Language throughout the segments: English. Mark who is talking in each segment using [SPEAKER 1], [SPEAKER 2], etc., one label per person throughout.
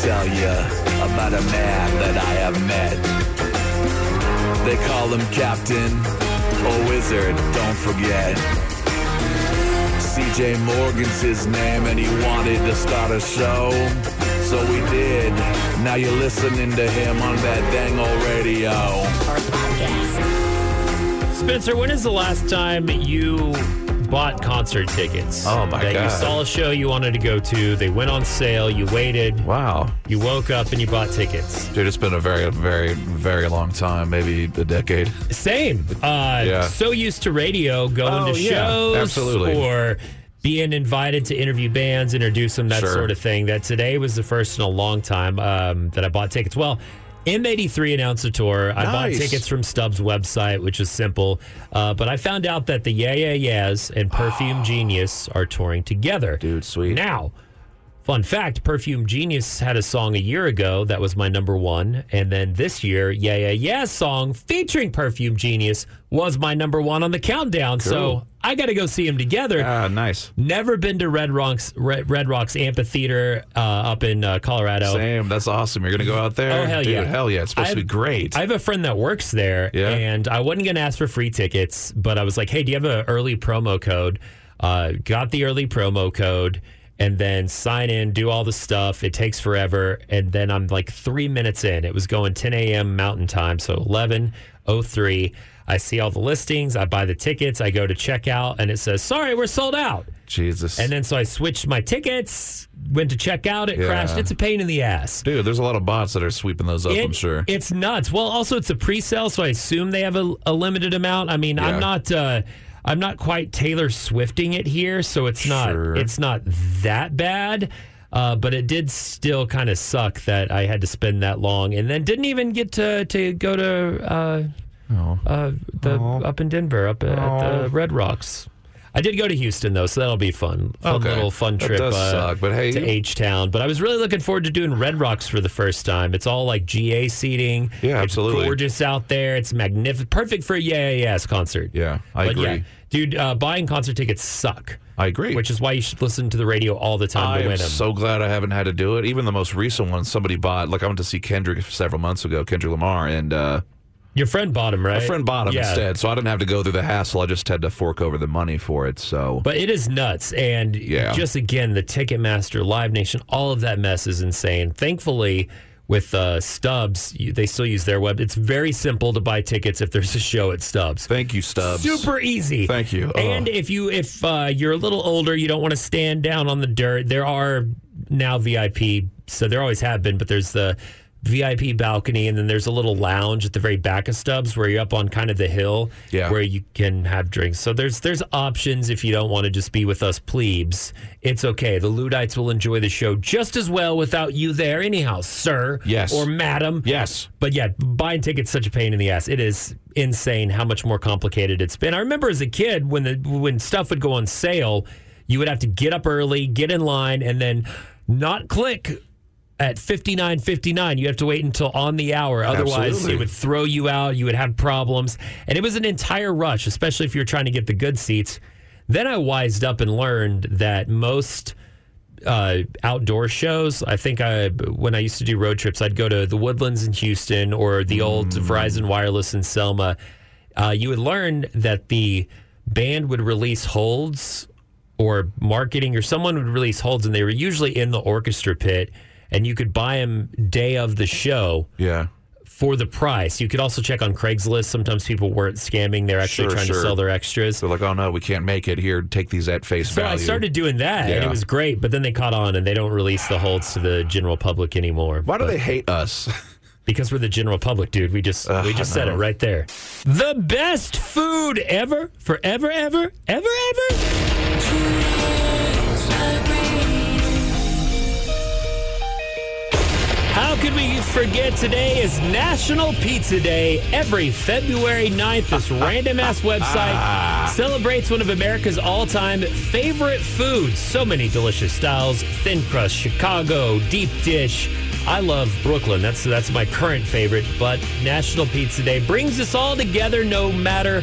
[SPEAKER 1] tell you about a man that I have met. They call him Captain or Wizard, don't forget. CJ Morgan's his name, and he wanted to start a show. So we did. Now you're listening to him on that dang old radio.
[SPEAKER 2] Or podcast.
[SPEAKER 3] Spencer, when is the last time you bought concert tickets?
[SPEAKER 4] Oh, my
[SPEAKER 3] that
[SPEAKER 4] God.
[SPEAKER 3] You saw a show you wanted to go to. They went on sale. You waited.
[SPEAKER 4] Wow.
[SPEAKER 3] You woke up and you bought tickets.
[SPEAKER 4] Dude, it's been a very, very, very long time, maybe a decade.
[SPEAKER 3] Same. Uh,
[SPEAKER 4] Yeah.
[SPEAKER 3] So used to radio, going
[SPEAKER 4] Oh,
[SPEAKER 3] to
[SPEAKER 4] yeah,
[SPEAKER 3] shows,
[SPEAKER 4] absolutely.
[SPEAKER 3] or being invited to interview bands, introduce them, that
[SPEAKER 4] Sure.
[SPEAKER 3] sort of thing. That today was the first in a long time um, that I bought tickets. Well. M83 announced a tour. I bought tickets from Stubbs' website, which is simple. Uh, but I found out that the Yeah Yeah Yeahs and Perfume Genius are touring together.
[SPEAKER 4] Dude, sweet.
[SPEAKER 3] Now, fun fact Perfume Genius had a song a year ago that was my number one. And then this year, Yeah Yeah Yeah song featuring Perfume Genius was my number one on the countdown. So
[SPEAKER 4] Cool.
[SPEAKER 3] I got to go see him together.
[SPEAKER 4] Ah, nice.
[SPEAKER 3] Never been to Red Rocks, Red, Red Rocks Amphitheater uh, up in uh, Colorado.
[SPEAKER 4] Same. That's awesome. You're going to go out there?
[SPEAKER 3] Oh, hell
[SPEAKER 4] Dude,
[SPEAKER 3] yeah.
[SPEAKER 4] hell yeah. It's supposed to be great.
[SPEAKER 3] I have a friend that works there,
[SPEAKER 4] Yeah?
[SPEAKER 3] and I wasn't going to ask for free tickets, but I was like, "Hey, do you have an early promo code?" Uh, got the early promo code, and then sign in, do all the stuff. It takes forever, and then I'm like three minutes in. It was going 10 a.m. Mountain Time, so 11:03. I see all the listings. I buy the tickets. I go to checkout, and it says, "Sorry, we're sold out."
[SPEAKER 4] Jesus.
[SPEAKER 3] And then so I switched my tickets, went to check out. It
[SPEAKER 4] Yeah.
[SPEAKER 3] crashed. It's a pain in the ass.
[SPEAKER 4] Dude, there's a lot of bots that are sweeping those up,
[SPEAKER 3] It-
[SPEAKER 4] I'm sure.
[SPEAKER 3] It's nuts. Well, also it's a pre-sale, so I assume they have a, a limited amount. I mean,
[SPEAKER 4] Yeah.
[SPEAKER 3] I'm not uh, I'm not quite Taylor Swifting it here, so it's not
[SPEAKER 4] Sure.
[SPEAKER 3] it's not that bad. Uh, but it did still kind of suck that I had to spend that long, and then didn't even get to to go to uh,
[SPEAKER 4] Oh.
[SPEAKER 3] uh, the up in Denver, up at, the Red Rocks. I did go to Houston though, so that'll be fun. Fun
[SPEAKER 4] Okay.
[SPEAKER 3] little fun
[SPEAKER 4] That
[SPEAKER 3] trip.
[SPEAKER 4] does
[SPEAKER 3] uh,
[SPEAKER 4] suck, but hey,
[SPEAKER 3] to H Town. But I was really looking forward to doing Red Rocks for the first time. It's all like GA seating.
[SPEAKER 4] Yeah,
[SPEAKER 3] It's
[SPEAKER 4] absolutely.
[SPEAKER 3] gorgeous out there. It's magnificent. Perfect for a Yeah Yeah Yeahs concert.
[SPEAKER 4] Yeah, I
[SPEAKER 3] but
[SPEAKER 4] agree.
[SPEAKER 3] yeah, dude, uh, buying concert tickets suck.
[SPEAKER 4] I agree.
[SPEAKER 3] Which is why you should listen to the radio all the time
[SPEAKER 4] I
[SPEAKER 3] to
[SPEAKER 4] am
[SPEAKER 3] win them.
[SPEAKER 4] so glad I haven't had to do it. Even the most recent one, somebody bought. Like I went to see Kendrick several months ago, Kendrick Lamar, and uh,
[SPEAKER 3] Your friend bought them, right?
[SPEAKER 4] my friend bought him
[SPEAKER 3] Yeah.
[SPEAKER 4] instead. So I didn't have to go through the hassle. I just had to fork over the money for it. So
[SPEAKER 3] But it is nuts. And
[SPEAKER 4] Yeah.
[SPEAKER 3] just again, the Ticketmaster, Live Nation, all of that mess is insane. Thankfully, with uh, Stubbs, they still use their web. It's very simple to buy tickets if there's a show at Stubbs.
[SPEAKER 4] thank you, Stubbs.
[SPEAKER 3] Super easy.
[SPEAKER 4] Thank you.
[SPEAKER 3] And
[SPEAKER 4] Oh.
[SPEAKER 3] if you if uh, you're a little older, you don't want to stand down on the dirt. There are now VIP, so there always have been, but there's the VIP balcony, and then there's a little lounge at the very back of Stubbs where you're up on kind of the hill,
[SPEAKER 4] Yeah.
[SPEAKER 3] where you can have drinks. So there's there's options if you don't want to just be with us plebes. It's okay. The Luddites will enjoy the show just as well without you there, anyhow, sir.
[SPEAKER 4] Yes.
[SPEAKER 3] Or madam.
[SPEAKER 4] Yes.
[SPEAKER 3] But yeah, buying tickets such a pain in the ass. It is insane how much more complicated it's been. I remember as a kid when the when stuff would go on sale, you would have to get up early, get in line, and then not click at 59.59 you have to wait until on the hour otherwise
[SPEAKER 4] Absolutely.
[SPEAKER 3] it would throw you out you would have problems and it was an entire rush especially if you're trying to get the good seats then i wised up and learned that most uh, outdoor shows. I think I when I used to do road trips, I'd go to the Woodlands in Houston or the old Verizon Wireless in Selma. Uh, you would learn that the band would release holds or marketing or someone would release holds, and they were usually in the orchestra pit, and you could buy them day of the show
[SPEAKER 4] Yeah.
[SPEAKER 3] for the price. You could also check on Craigslist. Sometimes people weren't scamming; they're actually
[SPEAKER 4] Sure,
[SPEAKER 3] trying to sell their extras.
[SPEAKER 4] They're like, oh no, we can't make it here. Take these at face
[SPEAKER 3] So
[SPEAKER 4] value.
[SPEAKER 3] I started doing that, and
[SPEAKER 4] Yeah.
[SPEAKER 3] it was great. But then they caught on, and they don't release the holds to the general public anymore.
[SPEAKER 4] Why do they hate us?
[SPEAKER 3] Because we're the general public, dude. We just we just said it right there. The best food ever, forever, ever, ever, ever. Could we forget today is National Pizza Day. Every February 9th, this random ass website celebrates one of America's all time favorite foods. So many delicious styles thin crust, Chicago, deep dish. I love Brooklyn. That's, that's my current favorite. But National Pizza Day brings us all together no matter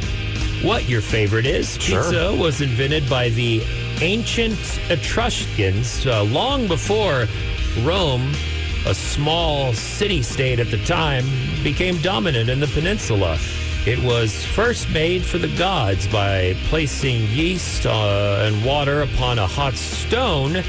[SPEAKER 3] what your favorite is.
[SPEAKER 4] Sure.
[SPEAKER 3] Pizza was invented by the ancient Etruscans uh, long before Rome a small city state at the time, became dominant in the peninsula. It was first made for the gods by placing yeast uh, and water upon a hot stone,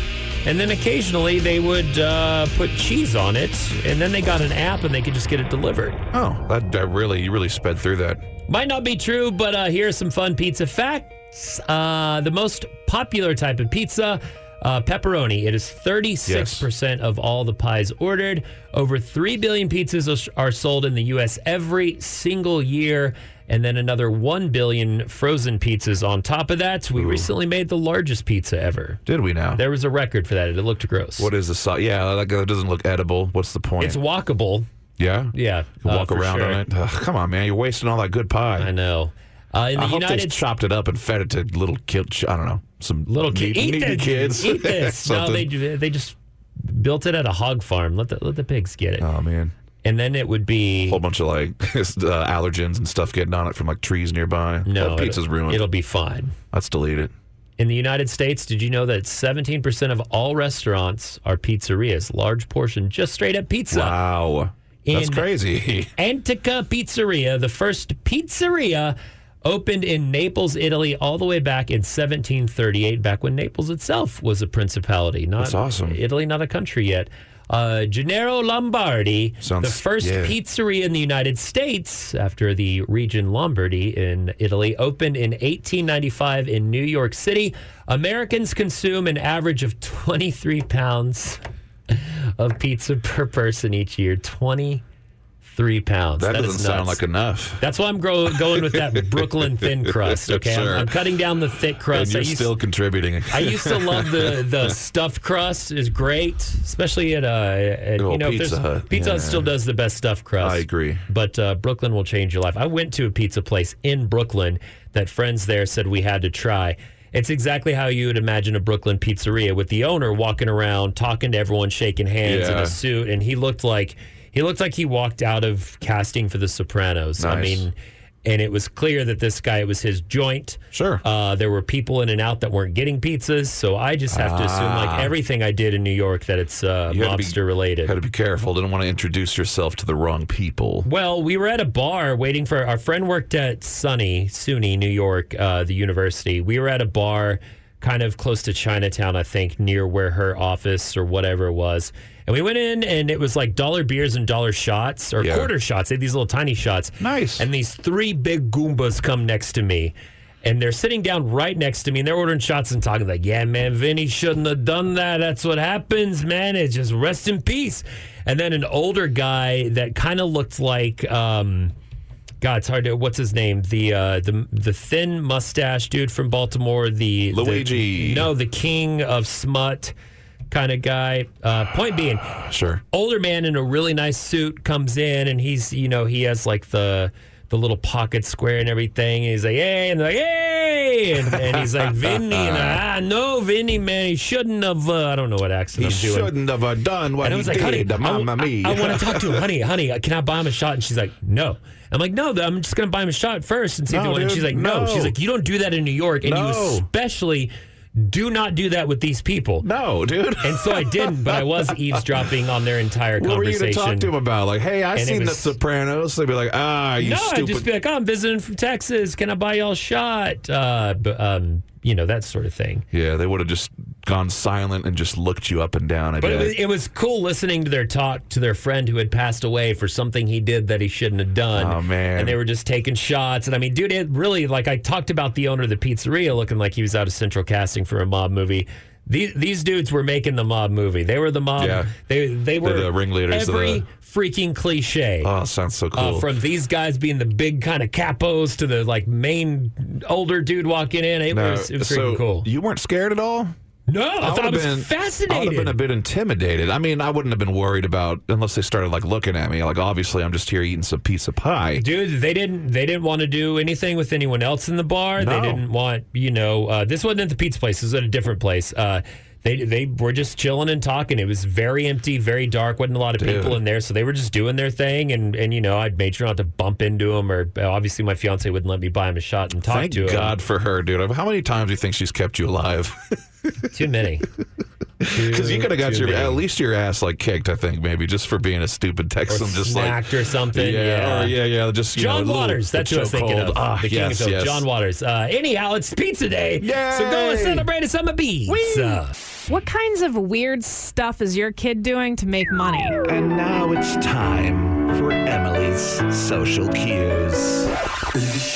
[SPEAKER 3] and then occasionally they would uh, put cheese on it, and then they got an app and they could just get it delivered.
[SPEAKER 4] Oh, that, that really you really sped through that.
[SPEAKER 3] Might not be true, but uh, here are some fun pizza facts. Uh, the most popular type of pizza, uh, pepperoni. It is 36% of all the pies ordered. Over 3 billion pizzas are- sold in the U.S. every single year. And then another 1 billion frozen pizzas on top of that. We recently made the largest pizza ever.
[SPEAKER 4] Did we now?
[SPEAKER 3] There was a record for that. It looked gross.
[SPEAKER 4] What is the sauce? Yeah, that doesn't look edible. What's the point?
[SPEAKER 3] It's walkable.
[SPEAKER 4] yeah,
[SPEAKER 3] Yeah.
[SPEAKER 4] You can
[SPEAKER 3] uh,
[SPEAKER 4] walk around
[SPEAKER 3] sure.
[SPEAKER 4] on it. Ugh, come on, man, you're wasting all that good pie.
[SPEAKER 3] I know. Uh, in the
[SPEAKER 4] I hope they
[SPEAKER 3] United
[SPEAKER 4] chopped it up and fed it to little kids. I don't know, some
[SPEAKER 3] little
[SPEAKER 4] needy,
[SPEAKER 3] eat
[SPEAKER 4] needy
[SPEAKER 3] this,
[SPEAKER 4] kids.
[SPEAKER 3] Eat this. no, they they just built it at a hog farm. Let the let the pigs get it,
[SPEAKER 4] Oh man,
[SPEAKER 3] and then it would be
[SPEAKER 4] whole bunch of like uh, allergens and stuff getting on it from like trees nearby.
[SPEAKER 3] no
[SPEAKER 4] that pizza's
[SPEAKER 3] it'll,
[SPEAKER 4] ruined.
[SPEAKER 3] It'll be fine.
[SPEAKER 4] Let's delete it.
[SPEAKER 3] In the United States, did you know that 17% of all restaurants are pizzerias? Large portion, just straight up pizza.
[SPEAKER 4] Wow, that's crazy.
[SPEAKER 3] Antica Pizzeria, the first pizzeria opened in Naples, Italy, all the way back in 1738, back when Naples itself was a principality. Not
[SPEAKER 4] That's awesome.
[SPEAKER 3] Italy, not a country yet. Uh, Gennaro Lombardi,
[SPEAKER 4] Sounds-
[SPEAKER 3] the first
[SPEAKER 4] yeah.
[SPEAKER 3] pizzeria in the United States after the region Lombardy in Italy, opened in 1895 in New York City. Americans consume an average of 23 pounds of pizza per person each year. 23 pounds.
[SPEAKER 4] That doesn't sound like enough.
[SPEAKER 3] That's why I'm gro- going with that Brooklyn thin crust. Okay, I'm- I'm, cutting down the thick
[SPEAKER 4] And
[SPEAKER 3] crust.
[SPEAKER 4] you're
[SPEAKER 3] I used,
[SPEAKER 4] still contributing.
[SPEAKER 3] I used to love the the stuffed crust is great, especially at uh at, you know
[SPEAKER 4] Pizza Hut.
[SPEAKER 3] Pizza Hut
[SPEAKER 4] Yeah.
[SPEAKER 3] still does the best stuffed crust.
[SPEAKER 4] I agree.
[SPEAKER 3] but uh, Brooklyn will change your life. I went to a pizza place in Brooklyn that friends there said we had to try. It's exactly how you would imagine a Brooklyn pizzeria with the owner walking around, talking to everyone, shaking hands in a suit, and he looked like he looked like he walked out of casting for The Sopranos. I mean, and it was clear that this guy it was his joint.
[SPEAKER 4] Sure.
[SPEAKER 3] Uh, there were people in and out that weren't getting pizzas, so I just have to assume, like everything I did in New York, that it's uh,
[SPEAKER 4] Ah. You had to be-
[SPEAKER 3] mobster related.
[SPEAKER 4] Had to be careful. Didn't want to introduce yourself to the wrong people.
[SPEAKER 3] Well, we were at a bar waiting for our friend worked at Sunny SUNY, New York, uh, the university. We were at a bar kind of close to Chinatown, I think, near where her office or whatever it was. And we went in and it was like dollar beers and dollar shots or
[SPEAKER 4] Yeah.
[SPEAKER 3] quarter shots. They had these little tiny shots.
[SPEAKER 4] Nice.
[SPEAKER 3] And these three big Goombas come next to me. And they're sitting down right next to me and they're ordering shots and talking like, yeah, man, Vinny shouldn't have done that. That's what happens, man. It's just rest in peace. And then an older guy that kind of looked like, um, God, it's hard to. What's his name? The uh, the the thin mustache dude from Baltimore. The the-
[SPEAKER 4] Luigi.
[SPEAKER 3] no, the king of smut kind of guy. Uh, point being,
[SPEAKER 4] Sure.
[SPEAKER 3] older man in a really nice suit comes in and he's you know he has like the the little pocket square and everything and he's like hey and they're like hey and, and he's like Vinny and ah no Vinny man he shouldn't have uh, I don't know what accent
[SPEAKER 4] He
[SPEAKER 3] he's doing
[SPEAKER 4] shouldn't have uh, done what
[SPEAKER 3] and I
[SPEAKER 4] he
[SPEAKER 3] was like,
[SPEAKER 4] did.
[SPEAKER 3] honey, I,
[SPEAKER 4] Mamma mia.
[SPEAKER 3] want to talk to him. Honey, honey, can I buy him a shot? And she's like, no. I'm like, no, I'm just going to buy him a shot first and see if he
[SPEAKER 4] No,
[SPEAKER 3] wants. And she's like, no.
[SPEAKER 4] no.
[SPEAKER 3] She's like, you don't do that in New York. And you especially do not do that with these people.
[SPEAKER 4] No, dude.
[SPEAKER 3] And so I didn't, but I was eavesdropping on their entire conversation.
[SPEAKER 4] what were you to talk to him about? Like, hey, I
[SPEAKER 3] And
[SPEAKER 4] seen
[SPEAKER 3] was-
[SPEAKER 4] The Sopranos. They'd be like, ah, you
[SPEAKER 3] no,
[SPEAKER 4] stupid.
[SPEAKER 3] I'd just be like, oh, I'm visiting from Texas. Can I buy y'all a shot? Uh, um, you know, that sort of thing.
[SPEAKER 4] yeah, they would have just gone silent and just looked you up and down. I
[SPEAKER 3] But it was, it was cool listening to their talk to their friend who had passed away for something he did that he shouldn't have done.
[SPEAKER 4] Oh, man.
[SPEAKER 3] And they were just taking shots. And I mean, dude, it really like I talked about the owner of the pizzeria looking like he was out of central casting for a mob movie. These these dudes were making the mob movie. They were the mob.
[SPEAKER 4] Yeah.
[SPEAKER 3] They they were
[SPEAKER 4] the ringleaders of
[SPEAKER 3] Every
[SPEAKER 4] the-
[SPEAKER 3] freaking cliche.
[SPEAKER 4] oh, sounds so cool.
[SPEAKER 3] Uh, from these guys being the big kind of capos to the like main older dude walking in, it was it was
[SPEAKER 4] so
[SPEAKER 3] freaking cool.
[SPEAKER 4] You weren't scared at all?
[SPEAKER 3] No, I, thought I
[SPEAKER 4] would've
[SPEAKER 3] was
[SPEAKER 4] I would have been a bit intimidated. I mean, I wouldn't have been worried about unless they started like looking at me. Like, obviously, I'm just here eating some pizza pie.
[SPEAKER 3] Dude, they didn't. They didn't want to do anything with anyone else in the bar. They didn't want, you know, uh, this wasn't at the pizza place. This was at a different place. Uh, they they were just chilling and talking. It was very empty, very dark. wasn't a lot of people in there, so they were just doing their thing. And and you know, I made sure not to bump into them. Or uh, obviously, my fiance wouldn't let me buy him a shot and talk
[SPEAKER 4] Thank
[SPEAKER 3] to him.
[SPEAKER 4] Thank God for her, dude. How many times do you think she's kept you alive?
[SPEAKER 3] Too many.
[SPEAKER 4] Because you could have got your
[SPEAKER 3] many.
[SPEAKER 4] at least your ass like kicked, I think, maybe just for being a stupid
[SPEAKER 3] or
[SPEAKER 4] Texan, just like
[SPEAKER 3] snacked or something.
[SPEAKER 4] yeah,
[SPEAKER 3] Yeah,
[SPEAKER 4] or yeah, yeah, just you
[SPEAKER 3] John
[SPEAKER 4] know, a little-
[SPEAKER 3] Waters. That's
[SPEAKER 4] the
[SPEAKER 3] what I was thinking
[SPEAKER 4] chokehold.
[SPEAKER 3] of.
[SPEAKER 4] Ah,
[SPEAKER 3] the king
[SPEAKER 4] yes,
[SPEAKER 3] of
[SPEAKER 4] yes.
[SPEAKER 3] John Waters. Uh, anyhow, it's pizza day.
[SPEAKER 4] Yay!
[SPEAKER 3] So go and celebrate us some pizza.
[SPEAKER 5] What kinds of weird stuff is your kid doing to make money?
[SPEAKER 1] And now it's time for Emily's social cues.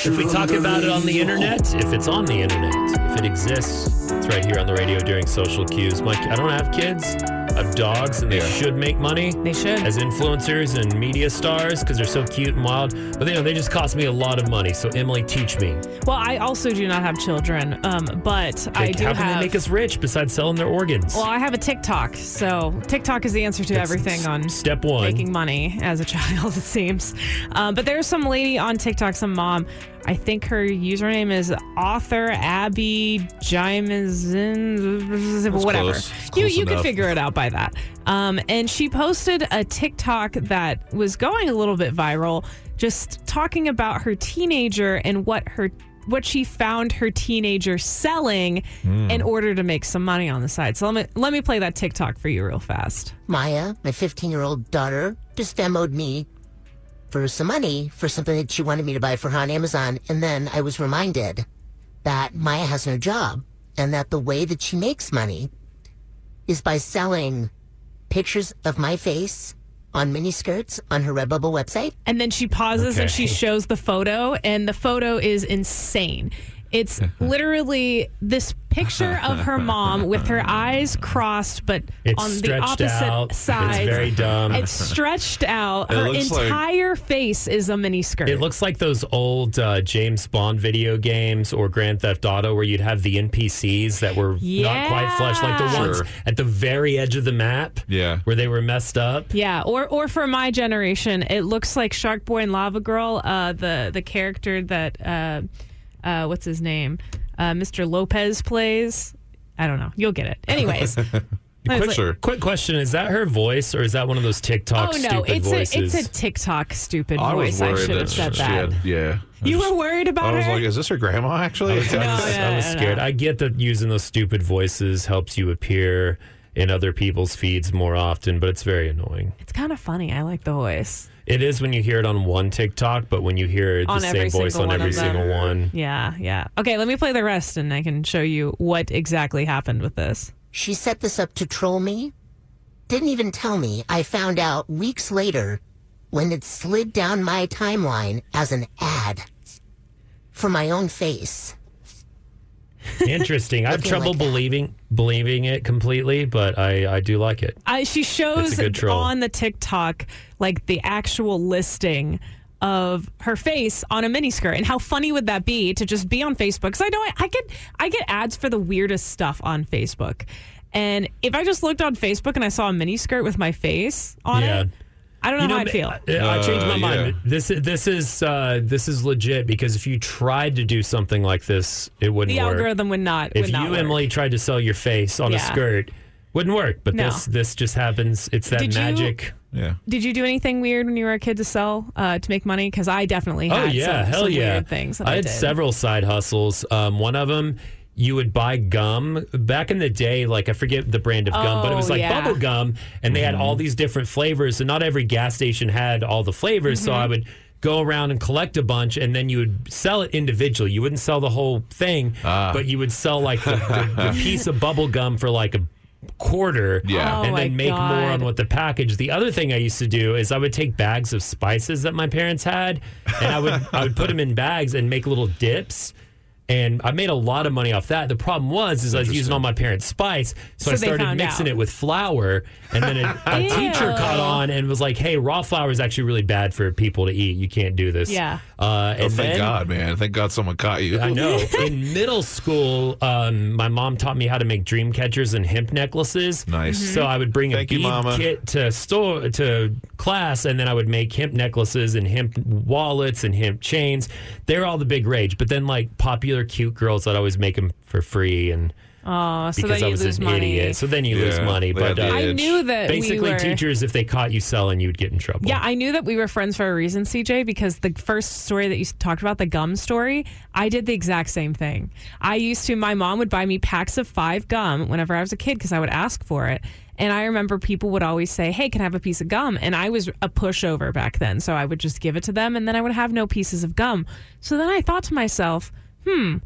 [SPEAKER 3] If we talk about it on the internet, if it's on the internet, if it exists, it's right here on the radio during social cues. My, I don't have kids. I have dogs, and they
[SPEAKER 4] Yeah.
[SPEAKER 3] should make money.
[SPEAKER 5] They should.
[SPEAKER 3] as influencers and media stars because they're so cute and wild. But you know, they just cost me a lot of money. So Emily, teach me.
[SPEAKER 5] Well, I also do not have children, um, but I
[SPEAKER 3] Like,
[SPEAKER 5] do
[SPEAKER 3] how can
[SPEAKER 5] have.
[SPEAKER 3] they make us rich besides selling their organs?
[SPEAKER 5] well, I have a TikTok, so TikTok is the answer to everything on
[SPEAKER 3] step one.
[SPEAKER 5] making money as a child, it seems. Um, but there's some lady on TikTok, some mom. I think her username is author Abby Jimazin, whatever.
[SPEAKER 4] close.
[SPEAKER 5] You
[SPEAKER 4] Close
[SPEAKER 5] you can
[SPEAKER 4] enough.
[SPEAKER 5] figure it out by that. Um, and she posted a TikTok that was going a little bit viral, just talking about her teenager and what her what she found her teenager selling
[SPEAKER 4] Hmm.
[SPEAKER 5] in order to make some money on the side. So let me let me play that TikTok for you real fast.
[SPEAKER 2] Maya, my 15 year old daughter, just DMed me for some money for something that she wanted me to buy for her on Amazon. And then I was reminded that Maya has no job and that the way that she makes money is by selling pictures of my face on miniskirts on her Redbubble website.
[SPEAKER 5] And then she pauses and she shows the photo, and the photo is insane. It's literally this picture of her mom with her eyes crossed, but
[SPEAKER 3] It's
[SPEAKER 5] on the opposite
[SPEAKER 3] out. It's
[SPEAKER 5] side.
[SPEAKER 3] very dumb.
[SPEAKER 5] It's stretched out.
[SPEAKER 4] It
[SPEAKER 5] her
[SPEAKER 4] looks like-
[SPEAKER 5] entire face is a mini skirt.
[SPEAKER 3] It looks like those old uh, James Bond video games or Grand Theft Auto where you'd have the NPCs that were not quite flush, like the ones
[SPEAKER 4] Sure.
[SPEAKER 3] at the very edge of the map
[SPEAKER 4] Yeah.
[SPEAKER 3] where they were messed up.
[SPEAKER 5] Yeah, or or for my generation, it looks like Shark Boy and Lava Girl, uh, the the character that uh, uh, what's his name, uh, Mr. Lopez plays. I don't know. You'll get it. Anyways, I like-
[SPEAKER 3] Quick question: Is that her voice or is that one of those TikTok
[SPEAKER 5] oh no,
[SPEAKER 3] stupid
[SPEAKER 5] it's
[SPEAKER 3] voices?
[SPEAKER 5] a it's a TikTok stupid
[SPEAKER 4] I
[SPEAKER 5] voice. I should
[SPEAKER 4] that
[SPEAKER 5] have said that.
[SPEAKER 4] had, yeah.
[SPEAKER 5] You
[SPEAKER 4] just-
[SPEAKER 5] were worried about
[SPEAKER 4] I was
[SPEAKER 5] her.
[SPEAKER 4] like, is this her grandma actually?
[SPEAKER 3] I was, I was-
[SPEAKER 5] No,
[SPEAKER 3] I was
[SPEAKER 5] no,
[SPEAKER 3] scared.
[SPEAKER 5] no.
[SPEAKER 3] I get that using those stupid voices helps you appear in other people's feeds more often, but it's very annoying.
[SPEAKER 5] it's kind of funny. I like the voice.
[SPEAKER 3] It is when you hear it on one TikTok, but when you hear the
[SPEAKER 5] On
[SPEAKER 3] same voice on every single one.
[SPEAKER 5] Yeah, yeah. Okay, let me play the rest, and I can show you what exactly happened with this.
[SPEAKER 2] She set this up to troll me. Didn't even tell me. I found out weeks later when it slid down my timeline as an ad for my own face.
[SPEAKER 3] Interesting. I have trouble
[SPEAKER 2] like
[SPEAKER 3] believing believing it completely, but I, I do like it.
[SPEAKER 5] I, she shows
[SPEAKER 3] It's a good troll.
[SPEAKER 5] on the TikTok like the actual listing of her face on a miniskirt, and how funny would that be to just be on Facebook? Because I know I, I get I get ads for the weirdest stuff on Facebook, and if I just looked on Facebook and I saw a miniskirt with my face on
[SPEAKER 3] Yeah.
[SPEAKER 5] it, I don't know how I'd feel.
[SPEAKER 3] I, I changed my
[SPEAKER 4] Uh,
[SPEAKER 3] mind.
[SPEAKER 4] yeah.
[SPEAKER 3] This is this is uh, this is legit because if you tried to do something like this, it wouldn't work.
[SPEAKER 5] the
[SPEAKER 3] work.
[SPEAKER 5] algorithm would not.
[SPEAKER 3] if
[SPEAKER 5] would not
[SPEAKER 3] you
[SPEAKER 5] work.
[SPEAKER 3] Emily tried to sell your face on a
[SPEAKER 5] Yeah.
[SPEAKER 3] skirt, wouldn't work. But
[SPEAKER 5] No.
[SPEAKER 3] this this just happens. It's that
[SPEAKER 5] Did you-
[SPEAKER 3] magic.
[SPEAKER 4] Yeah.
[SPEAKER 5] Did you do anything weird when you were a kid to sell uh, to make money? Because I definitely
[SPEAKER 3] Oh yeah,
[SPEAKER 5] some,
[SPEAKER 3] hell
[SPEAKER 5] some
[SPEAKER 3] yeah!
[SPEAKER 5] weird things. That
[SPEAKER 3] I
[SPEAKER 5] I,
[SPEAKER 3] had
[SPEAKER 5] did.
[SPEAKER 3] several side hustles. Um, one of them, you would buy gum back in the day. Like I forget the brand of gum, but it was
[SPEAKER 5] Oh,
[SPEAKER 3] like
[SPEAKER 5] yeah.
[SPEAKER 3] bubble gum, and they had all these different flavors. And not every gas station had all the flavors, so
[SPEAKER 5] Mm-hmm.
[SPEAKER 3] I would go around and collect a bunch, and then you would sell it individually. You wouldn't sell the whole thing,
[SPEAKER 4] Ah.
[SPEAKER 3] but you would sell like the, the, the piece of bubble gum for like a quarter
[SPEAKER 4] Yeah.
[SPEAKER 5] Oh,
[SPEAKER 3] and
[SPEAKER 5] my
[SPEAKER 3] then make more on what the package. The other thing I used to do is I would take bags of spices that my parents had, and I would I would put them in bags and make little dips. And I made a lot of money off that. The problem was, is I was using all my parents' spice, so,
[SPEAKER 5] So
[SPEAKER 3] I started mixing
[SPEAKER 5] out.
[SPEAKER 3] it with flour. And then a, a teacher caught on and was like, "Hey, raw flour is actually really bad for people to eat. You can't do this."
[SPEAKER 5] Yeah.
[SPEAKER 3] Uh, and
[SPEAKER 4] Oh, thank
[SPEAKER 3] then,
[SPEAKER 4] God, man. Thank God someone caught you.
[SPEAKER 3] I know. In middle school, um, my mom taught me how to make dream catchers and hemp necklaces.
[SPEAKER 4] Nice.
[SPEAKER 5] Mm-hmm.
[SPEAKER 3] So I would bring a
[SPEAKER 4] Thank you,
[SPEAKER 3] bead
[SPEAKER 4] Mama.
[SPEAKER 3] kit to store to class, and then I would make hemp necklaces and hemp wallets and hemp chains. They're all the big rage. But then, like popular cute girls, I'd always make them for free and.
[SPEAKER 5] Oh, so
[SPEAKER 3] because
[SPEAKER 5] then
[SPEAKER 3] I
[SPEAKER 5] you
[SPEAKER 3] was
[SPEAKER 5] lose
[SPEAKER 3] an
[SPEAKER 5] money.
[SPEAKER 3] idiot. So then you lose money. But uh,
[SPEAKER 5] I knew that we
[SPEAKER 3] basically,
[SPEAKER 5] were,
[SPEAKER 3] teachers, if they caught you selling, you'd get in trouble.
[SPEAKER 5] Yeah, I knew that we were friends for a reason, CJ, because the first story that you talked about, the gum story, I did the exact same thing. I used to, my mom would buy me packs of five gum whenever I was a kid because I would ask for it. And I remember people would always say, Hey, can I have a piece of gum? And I was a pushover back then. So I would just give it to them and then I would have no pieces of gum. So then I thought to myself, hmm.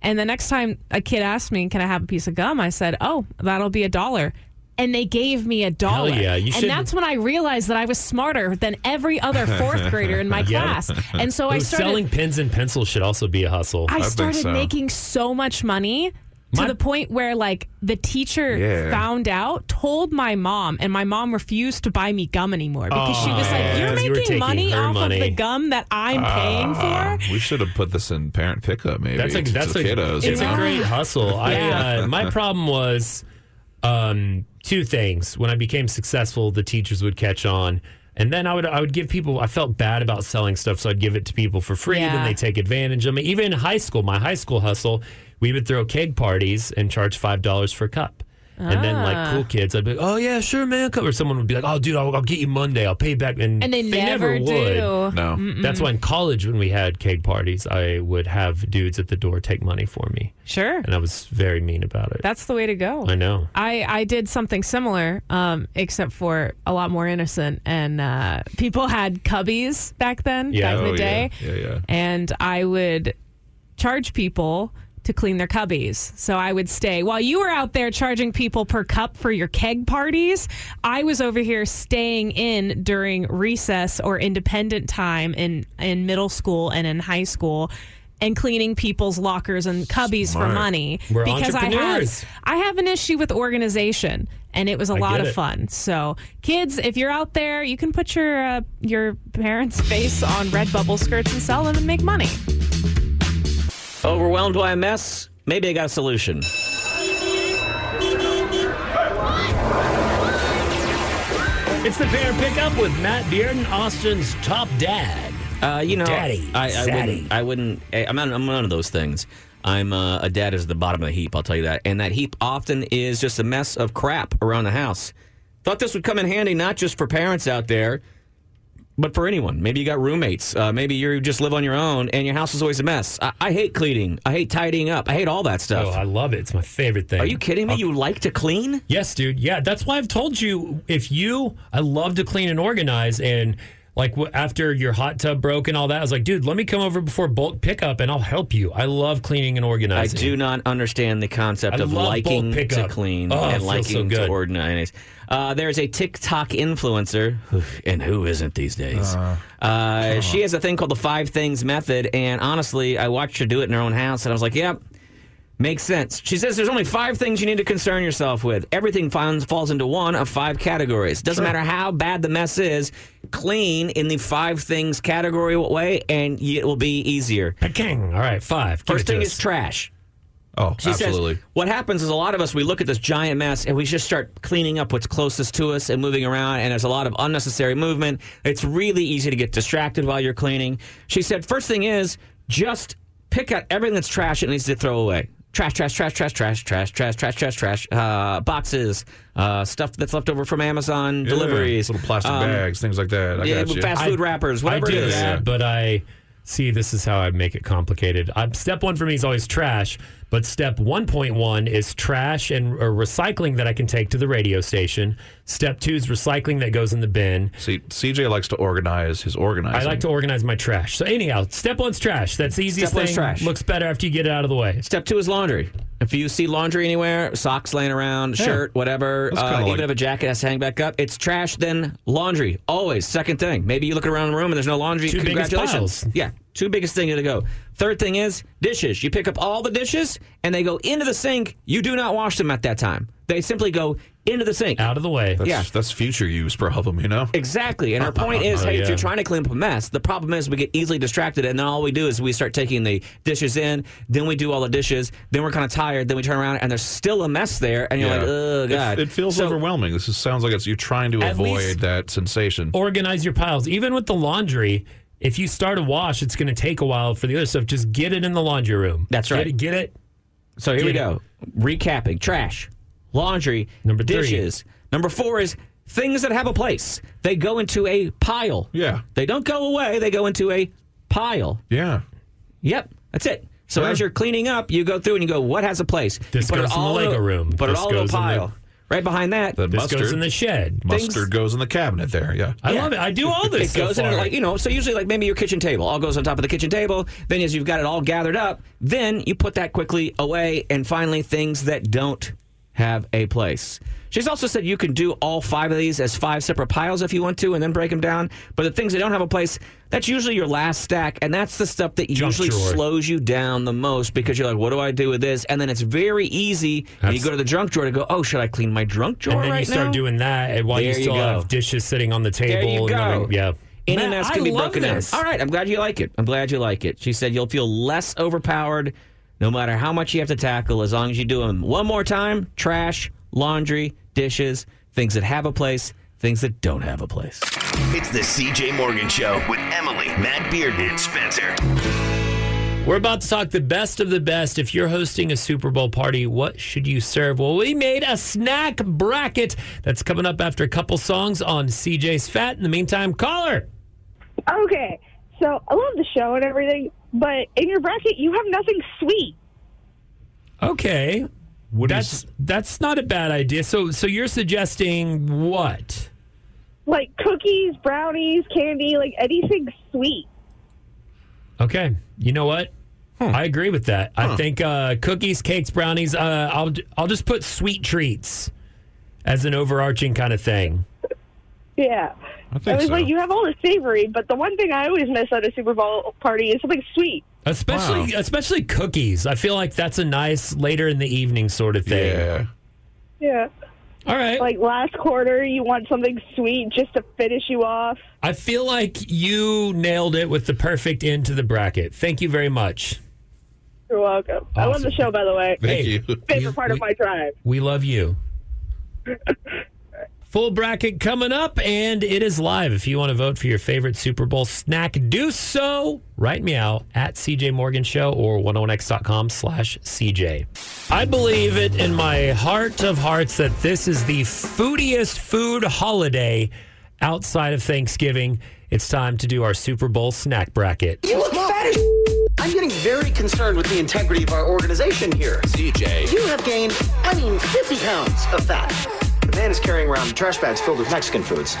[SPEAKER 5] And the next time a kid asked me, Can I have a piece of gum? I said, Oh, that'll be a dollar. And they gave me a dollar.
[SPEAKER 3] Hell yeah, you should-
[SPEAKER 5] and that's when I realized that I was smarter than every other fourth grader in my
[SPEAKER 3] Yeah.
[SPEAKER 5] class. And so I
[SPEAKER 3] Ooh,
[SPEAKER 5] started
[SPEAKER 3] selling pens and pencils should also be a hustle.
[SPEAKER 5] I
[SPEAKER 4] think
[SPEAKER 5] started
[SPEAKER 4] so.
[SPEAKER 5] making so much money to the point where like the teacher
[SPEAKER 4] Yeah.
[SPEAKER 5] found out, told my mom, and my mom refused to buy me gum anymore because she was like,
[SPEAKER 3] Oh,
[SPEAKER 5] "You're
[SPEAKER 3] because you were
[SPEAKER 5] making money off of the gum that I'm paying
[SPEAKER 4] Uh,
[SPEAKER 5] for."
[SPEAKER 4] we should have put this in parent pickup, maybe.
[SPEAKER 3] That's a
[SPEAKER 4] to
[SPEAKER 3] that's a
[SPEAKER 4] kiddos.
[SPEAKER 3] it's
[SPEAKER 4] you
[SPEAKER 3] a great hustle. I
[SPEAKER 5] Yeah.
[SPEAKER 3] uh, my problem was um, two things. When I became successful, the teachers would catch on. And then I would I would give people I felt bad about selling stuff, so I'd give it to people for free.
[SPEAKER 5] Yeah.
[SPEAKER 3] Then they take advantage of me. Even in high school, my high school hustle, we would throw keg parties and charge five dollars for a cup. And then like
[SPEAKER 5] Ah.
[SPEAKER 3] cool kids, I'd be like, "Oh yeah, sure, man." Or someone would be like, "Oh, dude, I'll, I'll get you Monday. I'll pay you back." And,
[SPEAKER 5] And they,
[SPEAKER 3] never,
[SPEAKER 5] never,
[SPEAKER 3] would.
[SPEAKER 5] do.
[SPEAKER 4] No.
[SPEAKER 3] That's why in college, when we had keg parties, I would have dudes at the door take money for me,
[SPEAKER 5] Sure,
[SPEAKER 3] and I was very mean about it.
[SPEAKER 5] that's the way to go.
[SPEAKER 3] I know.
[SPEAKER 5] I, I did something similar, um, except for a lot more innocent. And uh, people had cubbies back then,
[SPEAKER 3] Yeah.
[SPEAKER 5] back in
[SPEAKER 4] Oh,
[SPEAKER 5] the day.
[SPEAKER 4] Yeah, yeah. yeah.
[SPEAKER 5] and I would charge people to clean their cubbies. So I would stay while you were out there charging people per cup for your keg parties. I was over here staying in during recess or independent time in in middle school and in high school. And cleaning people's lockers and cubbies for money
[SPEAKER 3] We're
[SPEAKER 5] because I have. I have an issue with organization, and it was a
[SPEAKER 3] I
[SPEAKER 5] lot of
[SPEAKER 3] it.
[SPEAKER 5] fun. So, kids, if you're out there, you can put your uh, your parents' face on red bubble skirts and sell them and make money.
[SPEAKER 6] Overwhelmed by a mess? Maybe I got a solution.
[SPEAKER 3] It's the parent pickup with Matt Bearden, Austin's top dad.
[SPEAKER 6] Uh, you know,
[SPEAKER 3] Daddy,
[SPEAKER 6] I, I wouldn't. I wouldn't. eh, I'm not. I'm none of those things. I'm uh, a dad is at the bottom of the heap. I'll tell you that. And that heap often is just a mess of crap around the house. Thought this would come in handy not just for parents out there, but for anyone. Maybe you got roommates. Uh, maybe you just live on your own and your house is always a mess. I, I hate cleaning. I hate tidying up. I hate all that stuff. Oh.
[SPEAKER 3] I love it. It's my favorite thing.
[SPEAKER 6] Are you kidding me? You like to clean?
[SPEAKER 3] Yes, dude. Yeah, that's why I've told you if you, I love to clean and organize. And like after your hot tub broke and all that, I was like, dude, let me come over before bulk pickup and I'll help you. I love cleaning and organizing.
[SPEAKER 6] I do not understand the concept
[SPEAKER 3] I
[SPEAKER 6] of liking
[SPEAKER 3] bulk
[SPEAKER 6] to clean
[SPEAKER 3] Oh,
[SPEAKER 6] and liking
[SPEAKER 3] so
[SPEAKER 6] to
[SPEAKER 3] good.
[SPEAKER 6] organize. Uh, there's a TikTok influencer, and who isn't these days?
[SPEAKER 3] Uh-huh.
[SPEAKER 6] Uh, she has a thing called the Five Things Method, and honestly, I watched her do it in her own house, and I was like, yep. Makes sense. She says there's only five things you need to concern yourself with. Everything finds, falls into one of five categories. Doesn't matter how bad the mess is, clean in the five things category way, and it will be easier.
[SPEAKER 3] Peking. All right, five. Give
[SPEAKER 6] First thing
[SPEAKER 3] us.
[SPEAKER 6] is trash.
[SPEAKER 4] Oh,
[SPEAKER 6] She
[SPEAKER 4] absolutely.
[SPEAKER 6] says what happens is a lot of us we look at this giant mess and we just start cleaning up what's closest to us and moving around and there's a lot of unnecessary movement. It's really easy to get distracted while you're cleaning. She said first thing is just pick out everything that's trash it needs to throw away. Trash, trash, trash, trash, trash, trash, trash, trash, trash, trash. Uh, boxes, uh, stuff that's left over from Amazon
[SPEAKER 4] Yeah,
[SPEAKER 6] deliveries,
[SPEAKER 4] little plastic
[SPEAKER 6] um,
[SPEAKER 4] bags, things like that. I
[SPEAKER 6] yeah,
[SPEAKER 4] got you.
[SPEAKER 6] fast food wrappers,
[SPEAKER 3] I
[SPEAKER 6] whatever
[SPEAKER 3] do
[SPEAKER 6] it is.
[SPEAKER 3] that, but I see this is how I make it complicated. i step one for me is always trash, but step 1.1 is trash and or recycling that I can take to the radio station. Step two is recycling that goes in the bin.
[SPEAKER 4] See, CJ likes to organize his organizing.
[SPEAKER 3] I like to organize my trash. So anyhow, step one's trash. That's the easiest
[SPEAKER 6] Step one's
[SPEAKER 3] thing.
[SPEAKER 6] trash.
[SPEAKER 3] Looks better after you get it out of the way.
[SPEAKER 6] Step two is laundry. If you see laundry anywhere, socks laying around, shirt, whatever, uh,
[SPEAKER 4] kinda
[SPEAKER 6] even
[SPEAKER 4] like-
[SPEAKER 6] if a jacket has to hang back up, it's trash, then laundry. Always. Second thing. Maybe you look around the room and there's no laundry.
[SPEAKER 3] Two
[SPEAKER 6] Congratulations. Yeah. Two biggest thing to go. Third thing is dishes. You pick up all the dishes and they go into the sink. You do not wash them at that time. They simply go into the sink.
[SPEAKER 3] Out of the way.
[SPEAKER 4] That's,
[SPEAKER 6] yeah.
[SPEAKER 4] that's future use problem, you know?
[SPEAKER 6] Exactly. And our point oh, is,
[SPEAKER 3] Oh,
[SPEAKER 6] hey, if you're trying to clean up a mess, the problem is we get easily distracted, and then all we do is we start taking the dishes in, then we do all the dishes, then we're kind of tired, then we turn around and there's still a mess there, and you're like, oh
[SPEAKER 4] It-
[SPEAKER 6] god,
[SPEAKER 4] It, feels
[SPEAKER 6] So-
[SPEAKER 4] overwhelming. This is, sounds like it's you're trying to avoid that sensation.
[SPEAKER 3] Organize your piles. Even with the laundry, if you start a wash, it's going to take a while for the other stuff. Just get it in the laundry room.
[SPEAKER 6] That's
[SPEAKER 3] Get
[SPEAKER 6] right.
[SPEAKER 3] it- Get it
[SPEAKER 6] So here we
[SPEAKER 3] Yeah.
[SPEAKER 6] go. Recapping: trash, laundry,
[SPEAKER 3] Number three.
[SPEAKER 6] dishes. Number four is things that have a place. They go into a pile.
[SPEAKER 4] Yeah.
[SPEAKER 6] They don't go away. They go into a pile.
[SPEAKER 4] Yeah.
[SPEAKER 6] Yep, that's it. So
[SPEAKER 4] Sure.
[SPEAKER 6] as you're cleaning up, you go through and you go, what has a place?
[SPEAKER 3] This
[SPEAKER 6] you put
[SPEAKER 3] goes
[SPEAKER 6] it
[SPEAKER 3] in the Lego
[SPEAKER 6] a-
[SPEAKER 3] room.
[SPEAKER 6] Put
[SPEAKER 3] This
[SPEAKER 6] it all in a
[SPEAKER 3] goes in the-
[SPEAKER 6] pile. Right behind that,
[SPEAKER 4] The
[SPEAKER 3] This
[SPEAKER 4] mustard
[SPEAKER 3] goes in the shed.
[SPEAKER 4] mustard
[SPEAKER 6] things-
[SPEAKER 4] goes in the cabinet there. Yeah.
[SPEAKER 3] I
[SPEAKER 6] Yeah.
[SPEAKER 3] love it. I do all this.
[SPEAKER 6] it
[SPEAKER 3] so
[SPEAKER 6] goes in like you know. So usually, like maybe your kitchen table all goes on top of the kitchen table. Then, as you've got it all gathered up, then you put that quickly away. And finally, things that don't have a place. She's also said you can do all five of these as five separate piles if you want to, and then break them down. But the things that don't have a place, that's usually your last stack, and that's the stuff that
[SPEAKER 3] Junk
[SPEAKER 6] usually
[SPEAKER 3] drawer.
[SPEAKER 6] slows you down the most because you're like, "What do I do with this?" And then it's very easy. And you go to the junk drawer to go, "Oh, should I clean my junk drawer
[SPEAKER 3] and then
[SPEAKER 6] right
[SPEAKER 3] you start
[SPEAKER 6] now?"
[SPEAKER 3] doing that and while you
[SPEAKER 6] There you
[SPEAKER 3] still
[SPEAKER 6] go.
[SPEAKER 3] have dishes sitting on the table.
[SPEAKER 6] There you
[SPEAKER 3] and
[SPEAKER 6] go.
[SPEAKER 3] yeah.
[SPEAKER 6] Any mess
[SPEAKER 3] I
[SPEAKER 6] can be
[SPEAKER 3] love
[SPEAKER 6] broken
[SPEAKER 3] this.
[SPEAKER 6] down. All right, I'm glad you like it. I'm glad you like it. She said you'll feel less overpowered no matter how much you have to tackle as long as you do them one more time trash, laundry, dishes, things that have a place, things that don't have a place.
[SPEAKER 7] It's the CJ Morgan Show with Emily, Matt Bearden, and Spencer.
[SPEAKER 3] We're about to talk the best of the best. If you're hosting a Super Bowl party, what should you serve? Well, we made a snack bracket that's coming up after a couple songs on CJ's Fat. In the meantime, caller.
[SPEAKER 8] Okay, so I love the show and everything, but in your bracket, you have nothing sweet.
[SPEAKER 3] Okay.
[SPEAKER 4] What
[SPEAKER 3] That's that's not a bad idea. So so you're suggesting what?
[SPEAKER 8] Like cookies, brownies, candy, like anything sweet.
[SPEAKER 3] Okay. You know what? I agree with that. I think uh, cookies, cakes, brownies. Uh, I'll I'll just put sweet treats as an overarching kind of thing.
[SPEAKER 8] Yeah.
[SPEAKER 4] I think
[SPEAKER 8] was
[SPEAKER 4] so.
[SPEAKER 8] like, you have all the savory, but the one thing I always miss at a Super Bowl party is something sweet.
[SPEAKER 3] Especially especially cookies. I feel like that's a nice later in the evening sort of thing.
[SPEAKER 4] yeah.
[SPEAKER 8] Yeah.
[SPEAKER 3] All right.
[SPEAKER 8] Like last quarter, you want something sweet just to finish you off.
[SPEAKER 3] I feel like you nailed it with the perfect end to the bracket. Thank you very much.
[SPEAKER 8] You're welcome. I love the show, by the way.
[SPEAKER 4] Thank
[SPEAKER 3] Hey.
[SPEAKER 4] you.
[SPEAKER 8] Favorite part of my drive.
[SPEAKER 3] We love you. Full bracket coming up, and it is live. If you want to vote for your favorite Super Bowl snack, do so. Write me out at CJ Morgan Show or 101x.com slash CJ. I believe it in my heart of hearts that this is the foodiest food holiday outside of Thanksgiving. It's time to do our Super Bowl snack bracket.
[SPEAKER 9] You look fat as I'm getting very concerned with the integrity of our organization here.
[SPEAKER 7] CJ.
[SPEAKER 9] You have gained, I mean, 50 pounds of fat. The man is carrying around trash bags filled with Mexican foods.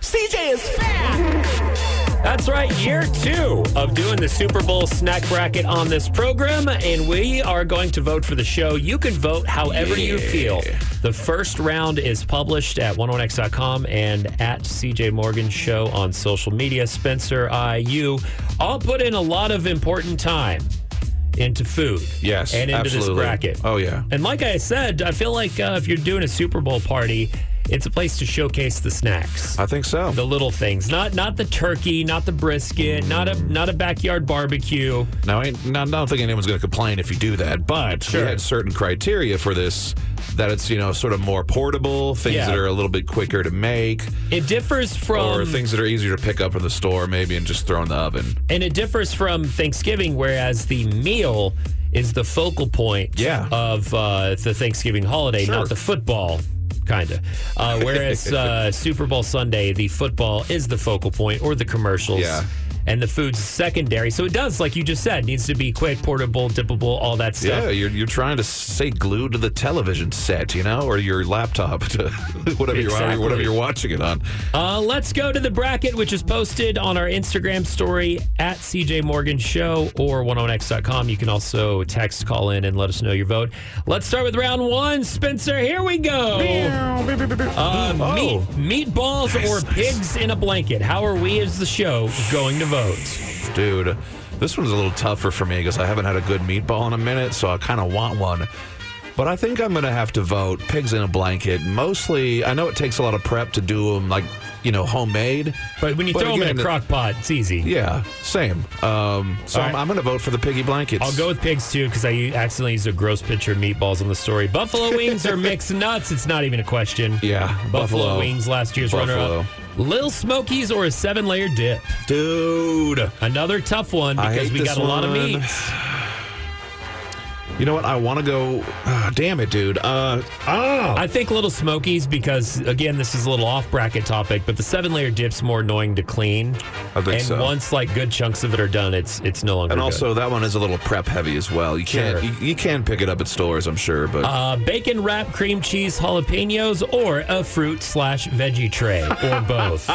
[SPEAKER 7] CJ is fat.
[SPEAKER 3] That's right, year two of doing the Super Bowl snack bracket on this program, and we are going to vote for the show. You can vote however you feel. The first round is published at 101x.com and at CJ Morgan Show on social media. Spencer, I, you all put in a lot of important time into food.
[SPEAKER 4] Yes,
[SPEAKER 3] And into
[SPEAKER 4] absolutely.
[SPEAKER 3] this bracket.
[SPEAKER 4] Oh, yeah.
[SPEAKER 3] And like I said, I feel like uh, if you're doing a Super Bowl party, it's a place to showcase the snacks
[SPEAKER 4] I think so.
[SPEAKER 3] the little things not not the turkey not the brisket not a not a backyard barbecue
[SPEAKER 4] Now, I, I don't think anyone's going to complain if you do that, but
[SPEAKER 3] Sure.
[SPEAKER 4] we had certain criteria for this that it's, you know, sort of more portable, things
[SPEAKER 3] Yeah.
[SPEAKER 4] that are a little bit quicker to make,
[SPEAKER 3] it differs from
[SPEAKER 4] or things that are easier to pick up in the store maybe and just throw in the oven.
[SPEAKER 3] and it differs from thanksgiving whereas the meal is the focal point
[SPEAKER 4] Yeah.
[SPEAKER 3] of uh, the thanksgiving holiday
[SPEAKER 4] Sure.
[SPEAKER 3] not the football kind of uh, whereas uh, super bowl sunday the football is the focal point or the commercials
[SPEAKER 4] Yeah.
[SPEAKER 3] And the food's secondary so it does like you just said needs to be quick portable dippable all that stuff
[SPEAKER 4] Yeah, you're, you're trying to stay glued to the television set, you know, or your laptop, to whatever, you're,
[SPEAKER 3] Exactly.
[SPEAKER 4] whatever you're watching it on.
[SPEAKER 3] Uh, let's go to the bracket, which is posted on our Instagram story at CJ Morgan Show or 101x.com. You can also text, call in, and let us know your vote. Let's start with round one. Spencer, here we go. Uh,
[SPEAKER 4] Oh.
[SPEAKER 3] meat, meatballs or pigs in a blanket? How are we as the show going to vote?
[SPEAKER 4] Dude, this one's a little tougher for me because I haven't had a good meatball in a minute, so I kind of want one. But I think I'm going to have to vote pigs in a blanket. Mostly, I know it takes a lot of prep to do them, like, you know, homemade.
[SPEAKER 3] But when you
[SPEAKER 4] But
[SPEAKER 3] throw them in a crock pot, it's easy.
[SPEAKER 4] Yeah, same. Um, so
[SPEAKER 3] All
[SPEAKER 4] I'm. I'm going to vote for the piggy blankets.
[SPEAKER 3] I'll go with pigs too because I accidentally used a gross picture of meatballs on the story. Buffalo wings or mixed nuts? It's not even a question.
[SPEAKER 4] Yeah,
[SPEAKER 3] Buffalo,
[SPEAKER 4] Buffalo.
[SPEAKER 3] wings, last year's runner-up. Little Smokies or a seven-layer dip?
[SPEAKER 4] Dude.
[SPEAKER 3] Another tough one because we got a lot of meats.
[SPEAKER 4] You know what? I want to go. ah, damn it, dude. Uh, oh.
[SPEAKER 3] I think Little Smokies because again, this is a little off bracket topic, but the seven layer dip's more annoying to clean.
[SPEAKER 4] I think
[SPEAKER 3] and
[SPEAKER 4] so.
[SPEAKER 3] once like good chunks of it are done, it's it's no longer.
[SPEAKER 4] and
[SPEAKER 3] good.
[SPEAKER 4] also, that one is a little prep heavy as well. You can't.
[SPEAKER 3] Sure.
[SPEAKER 4] You, you can pick it up at stores, I'm sure, but
[SPEAKER 3] Uh, bacon wrap cream cheese jalapenos or a fruit slash veggie tray or both.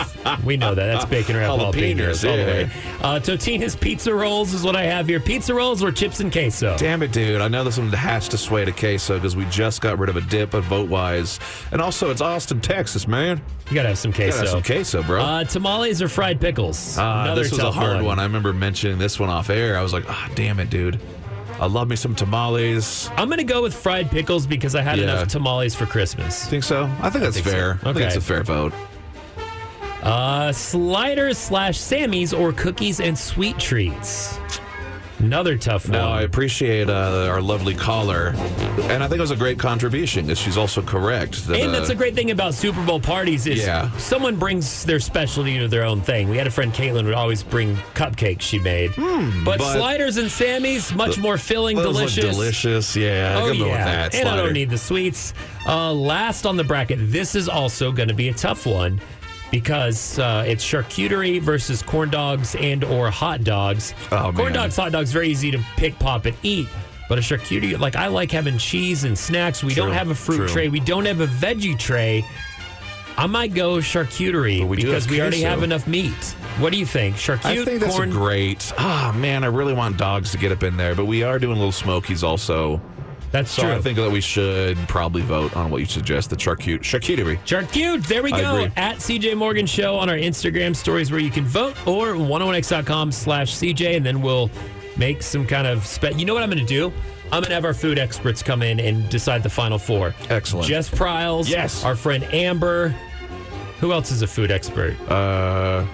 [SPEAKER 3] we know that. That's bacon wrap jalapenos,
[SPEAKER 4] Jalapenos,
[SPEAKER 3] all the way. Uh, Totino's pizza rolls is what I have here. Pizza rolls or chips and queso.
[SPEAKER 4] Damn it, dude. I know this one has to sway to queso because we just got rid of a dip at vote wise. And also, it's Austin, Texas, man.
[SPEAKER 3] You gotta have some queso.
[SPEAKER 4] have some queso, bro.
[SPEAKER 3] Uh, tamales or fried pickles.
[SPEAKER 4] Uh,
[SPEAKER 3] Another
[SPEAKER 4] this was a hard one. I remember mentioning this one off air. I was like, ah, damn it, dude. I love me some tamales.
[SPEAKER 3] I'm gonna go with fried pickles because I had
[SPEAKER 4] Yeah.
[SPEAKER 3] enough tamales for Christmas.
[SPEAKER 4] Think so? I think that's
[SPEAKER 3] think so.
[SPEAKER 4] fair. I think
[SPEAKER 3] Okay.
[SPEAKER 4] it's a fair vote.
[SPEAKER 3] Uh, sliders slash Sammys or cookies and sweet treats. Another tough one. No.
[SPEAKER 4] I appreciate uh, our lovely caller, and I think it was a great contribution because she's also correct. That,
[SPEAKER 3] and
[SPEAKER 4] uh,
[SPEAKER 3] that's a great thing about Super Bowl parties is
[SPEAKER 4] Yeah.
[SPEAKER 3] someone brings their specialty to their own thing. We had a friend Caitlin would always bring cupcakes she made. but,
[SPEAKER 4] Hmm, but-
[SPEAKER 3] sliders and Sammys, much more filling, delicious.
[SPEAKER 4] delicious. Yeah,
[SPEAKER 3] Oh yeah,
[SPEAKER 4] that.
[SPEAKER 3] and I don't need the sweets. Uh, last on the bracket, this is also going to be a tough one because uh, it's charcuterie versus corn dogs and or hot dogs.
[SPEAKER 4] Oh,
[SPEAKER 3] corn
[SPEAKER 4] man.
[SPEAKER 3] dogs, hot dogs, very easy to pick, pop, and eat. But a charcuterie, like I like having cheese and snacks. We
[SPEAKER 4] True,
[SPEAKER 3] don't have a fruit
[SPEAKER 4] true.
[SPEAKER 3] tray. We don't have a veggie tray. I might go charcuterie
[SPEAKER 4] we
[SPEAKER 3] because we already have enough meat. What do you think? Charcuterie,
[SPEAKER 4] I think that's
[SPEAKER 3] corn,
[SPEAKER 4] great. Ah, man, I really want dogs to get up in there, but we are doing little smokies also.
[SPEAKER 3] That's
[SPEAKER 4] So
[SPEAKER 3] true.
[SPEAKER 4] I think that we should probably vote on what you suggest, the charcut charcuterie.
[SPEAKER 3] Charcute, there we
[SPEAKER 4] I
[SPEAKER 3] go.
[SPEAKER 4] agree.
[SPEAKER 3] At CJ Morgan Show on our Instagram stories where you can vote or 101x.com slash CJ, and then we'll make some kind of spe- You know what I'm going to do? I'm going to have our food experts come in and decide the final four.
[SPEAKER 4] Excellent.
[SPEAKER 3] Jess Pryles.
[SPEAKER 4] Yes.
[SPEAKER 3] Our friend Amber. Who else is a food expert?
[SPEAKER 4] Uh,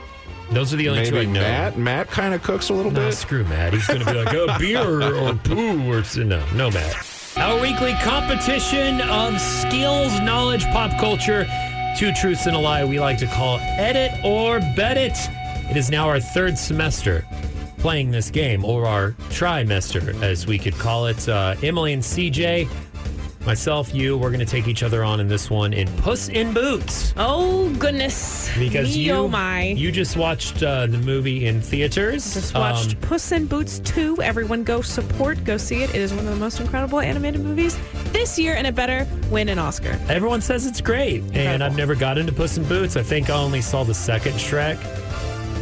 [SPEAKER 3] Those are the only two I know.
[SPEAKER 4] Matt. Matt kind of cooks a little
[SPEAKER 3] No,
[SPEAKER 4] bit.
[SPEAKER 3] screw Matt. He's going to be like, oh, beer or, or poo or no, no, Matt. Our weekly competition of skills, knowledge, pop culture, two truths and a lie. We like to call edit or bet it. It is now our third semester playing this game, or our trimester, as we could call it. Uh, Emily and CJ, myself, you, we're going to take each other on in this one in Puss in Boots.
[SPEAKER 5] Oh goodness!
[SPEAKER 3] Because
[SPEAKER 5] Me,
[SPEAKER 3] you,
[SPEAKER 5] oh my!
[SPEAKER 3] you just watched uh, the movie in theaters.
[SPEAKER 5] just watched
[SPEAKER 3] Um,
[SPEAKER 5] Puss in Boots 2. Everyone go support, go see it. It is one of the most incredible animated movies this year, and it better win an Oscar.
[SPEAKER 3] Everyone says it's great, and I've never got into Puss in Boots. I think I only saw the second Shrek.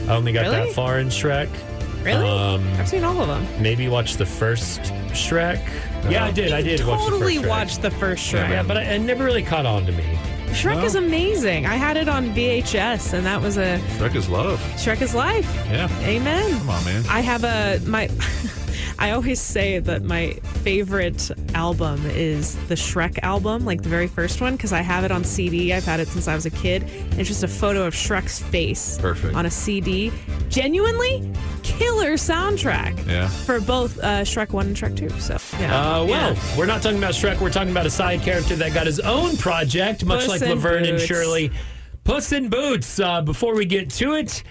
[SPEAKER 3] I only got
[SPEAKER 5] Really?
[SPEAKER 3] that far in Shrek.
[SPEAKER 5] Really?
[SPEAKER 3] Um,
[SPEAKER 5] I've seen all of them.
[SPEAKER 3] Maybe watch the first Shrek. Yeah, I did. I did watch the
[SPEAKER 5] totally
[SPEAKER 3] first Shrek.
[SPEAKER 5] watched the first Shrek.
[SPEAKER 3] Yeah, but I, it never really caught on to me.
[SPEAKER 5] Shrek is amazing. I had it on VHS, and that was a
[SPEAKER 4] Shrek is love.
[SPEAKER 5] Shrek is life.
[SPEAKER 4] Yeah.
[SPEAKER 5] Amen.
[SPEAKER 4] Come on, man.
[SPEAKER 5] I have a my. I always say that my favorite album is the Shrek album, like the very first one, because I have it on CD. I've had it since I was a kid. It's just a photo of Shrek's face
[SPEAKER 4] Perfect.
[SPEAKER 5] on a CD. Genuinely killer soundtrack
[SPEAKER 4] Yeah.
[SPEAKER 5] for both uh, Shrek 1 and Shrek 2. So, yeah.
[SPEAKER 3] Uh, well,
[SPEAKER 5] Yeah.
[SPEAKER 3] we're not talking about Shrek. We're talking about a side character that got his own project, much
[SPEAKER 5] Puss
[SPEAKER 3] like
[SPEAKER 5] in
[SPEAKER 3] Laverne and Shirley. Puss in Boots. Uh, before we get to it,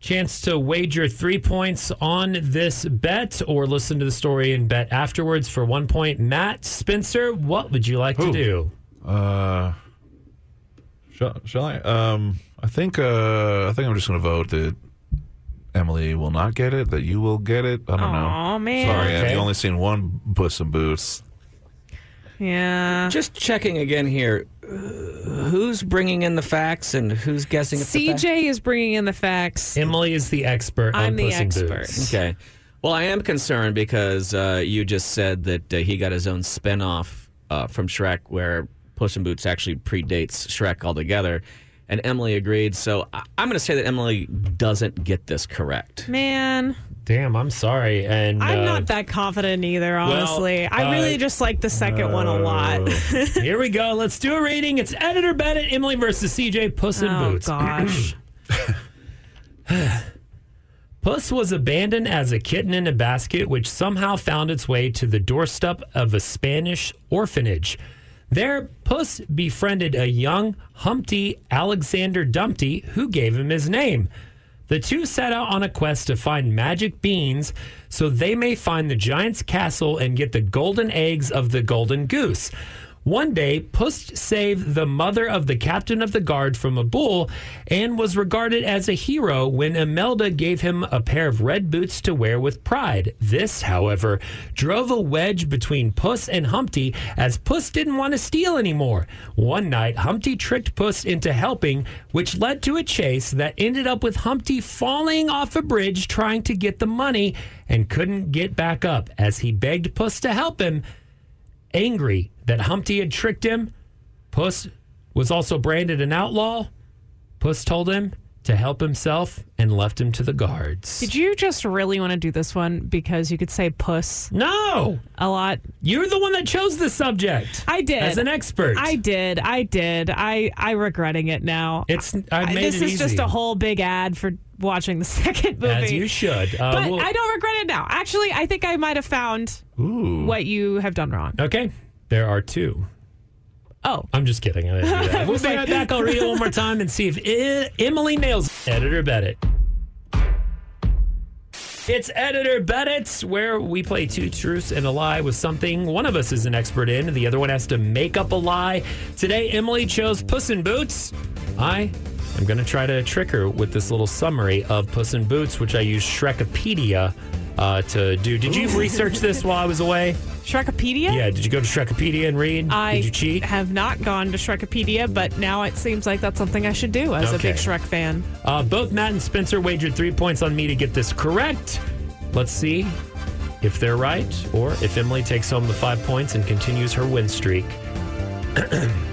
[SPEAKER 3] chance to wager three points on this bet or listen to the story and bet afterwards for one point. Matt Spencer, what would you like to do?
[SPEAKER 4] Uh, shall, shall I? Um, I think. Uh, I think I'm just going to vote that Emily will not get it. That you will get it. I don't
[SPEAKER 5] Aw,
[SPEAKER 4] know.
[SPEAKER 5] man.
[SPEAKER 4] Sorry,
[SPEAKER 3] Okay.
[SPEAKER 4] I've only seen one Puss in Boots.
[SPEAKER 5] yeah.
[SPEAKER 6] Just checking again here. Who's bringing in the facts and who's guessing at the?
[SPEAKER 5] CJ is bringing in the facts.
[SPEAKER 3] Emily is the expert
[SPEAKER 5] I'm
[SPEAKER 3] on
[SPEAKER 5] the
[SPEAKER 3] Puss
[SPEAKER 5] expert.
[SPEAKER 3] Boots.
[SPEAKER 6] Okay. Well, I am concerned because uh, you just said that uh, he got his own spinoff uh, from Shrek, where Puss in Boots actually predates Shrek altogether. And Emily agreed. So I- I'm going to say that Emily doesn't get this correct.
[SPEAKER 5] Man,
[SPEAKER 3] Damn, I'm sorry. And
[SPEAKER 5] I'm
[SPEAKER 3] uh,
[SPEAKER 5] not that confident either, honestly. I
[SPEAKER 3] uh,
[SPEAKER 5] really just like the second one a lot.
[SPEAKER 3] Here we go. Let's do a rating. It's editor Bennett, Emily versus CJ, Puss in
[SPEAKER 5] oh,
[SPEAKER 3] Boots.
[SPEAKER 5] gosh.
[SPEAKER 3] Puss was abandoned as a kitten in a basket, which somehow found its way to the doorstep of a Spanish orphanage. There, Puss befriended a young Humpty Alexander Dumpty, who gave him his name. The two set out on a quest to find magic beans so they may find the giant's castle and get the golden eggs of the golden goose. One day, Puss saved the mother of the captain of the guard from a bull and was regarded as a hero when Imelda gave him a pair of red boots to wear with pride. This, however, drove a wedge between Puss and Humpty as Puss didn't want to steal anymore. One night, Humpty tricked Puss into helping, which led to a chase that ended up with Humpty falling off a bridge trying to get the money and couldn't get back up as he begged Puss to help him. Angry that Humpty had tricked him, Puss was also branded an outlaw. Puss told him to help himself and left him to the guards.
[SPEAKER 5] Did you just really want to do this one because you could say puss
[SPEAKER 3] No,
[SPEAKER 5] a lot?
[SPEAKER 3] you're the one that chose the subject.
[SPEAKER 5] I did.
[SPEAKER 3] as an expert.
[SPEAKER 5] I did. I did. I I regretting it now.
[SPEAKER 3] It's I made
[SPEAKER 5] this
[SPEAKER 3] it
[SPEAKER 5] is
[SPEAKER 3] easy.
[SPEAKER 5] just a whole big ad for watching the second movie.
[SPEAKER 3] as you should. Uh,
[SPEAKER 5] but
[SPEAKER 3] we'll-
[SPEAKER 5] I don't regret it now. Actually, I think I might have found what you have done wrong.
[SPEAKER 3] okay, there are two.
[SPEAKER 5] Oh,
[SPEAKER 3] I'm just kidding. I didn't do that. We'll be right back. I'll read it one more time and see if I- Emily nails it. Editor It. It's Editor It, where we play two truths and a lie with something one of us is an expert in, the other one has to make up a lie. Today, Emily chose Puss in Boots. I am going to try to trick her with this little summary of Puss in Boots, which I use Shrekopedia uh, to do. Did you research this while I was away?
[SPEAKER 5] Shrekopedia?
[SPEAKER 3] Yeah, did you go to Shrekopedia and read?
[SPEAKER 5] I
[SPEAKER 3] did you cheat?
[SPEAKER 5] have not gone to Shrekopedia, but now it seems like that's something I should do as
[SPEAKER 3] Okay.
[SPEAKER 5] a big Shrek fan.
[SPEAKER 3] Uh, both Matt and Spencer wagered three points on me to get this correct. Let's see if they're right or if Emily takes home the five points and continues her win streak.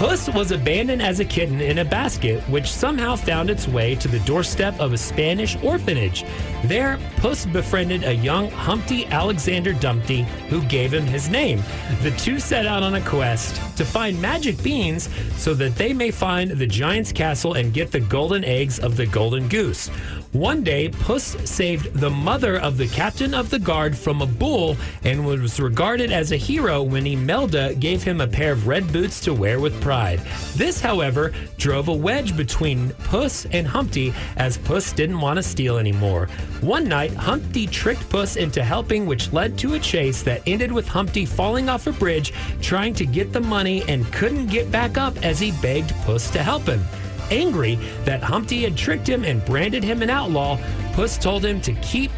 [SPEAKER 3] Puss was abandoned as a kitten in a basket, which somehow found its way to the doorstep of a Spanish orphanage. There, Puss befriended a young Humpty Alexander Dumpty, who gave him his name. The two set out on a quest to find magic beans so that they may find the giant's castle and get the golden eggs of the golden goose. One day, Puss saved the mother of the captain of the guard from a bull and was regarded as a hero when Imelda gave him a pair of red boots to wear with pride. This, however, drove a wedge between Puss and Humpty as Puss didn't want to steal anymore. One night, Humpty tricked Puss into helping, which led to a chase that ended with Humpty falling off a bridge trying to get the money and couldn't get back up as he begged Puss to help him. Angry that Humpty had tricked him and branded him an outlaw, Puss told him to keep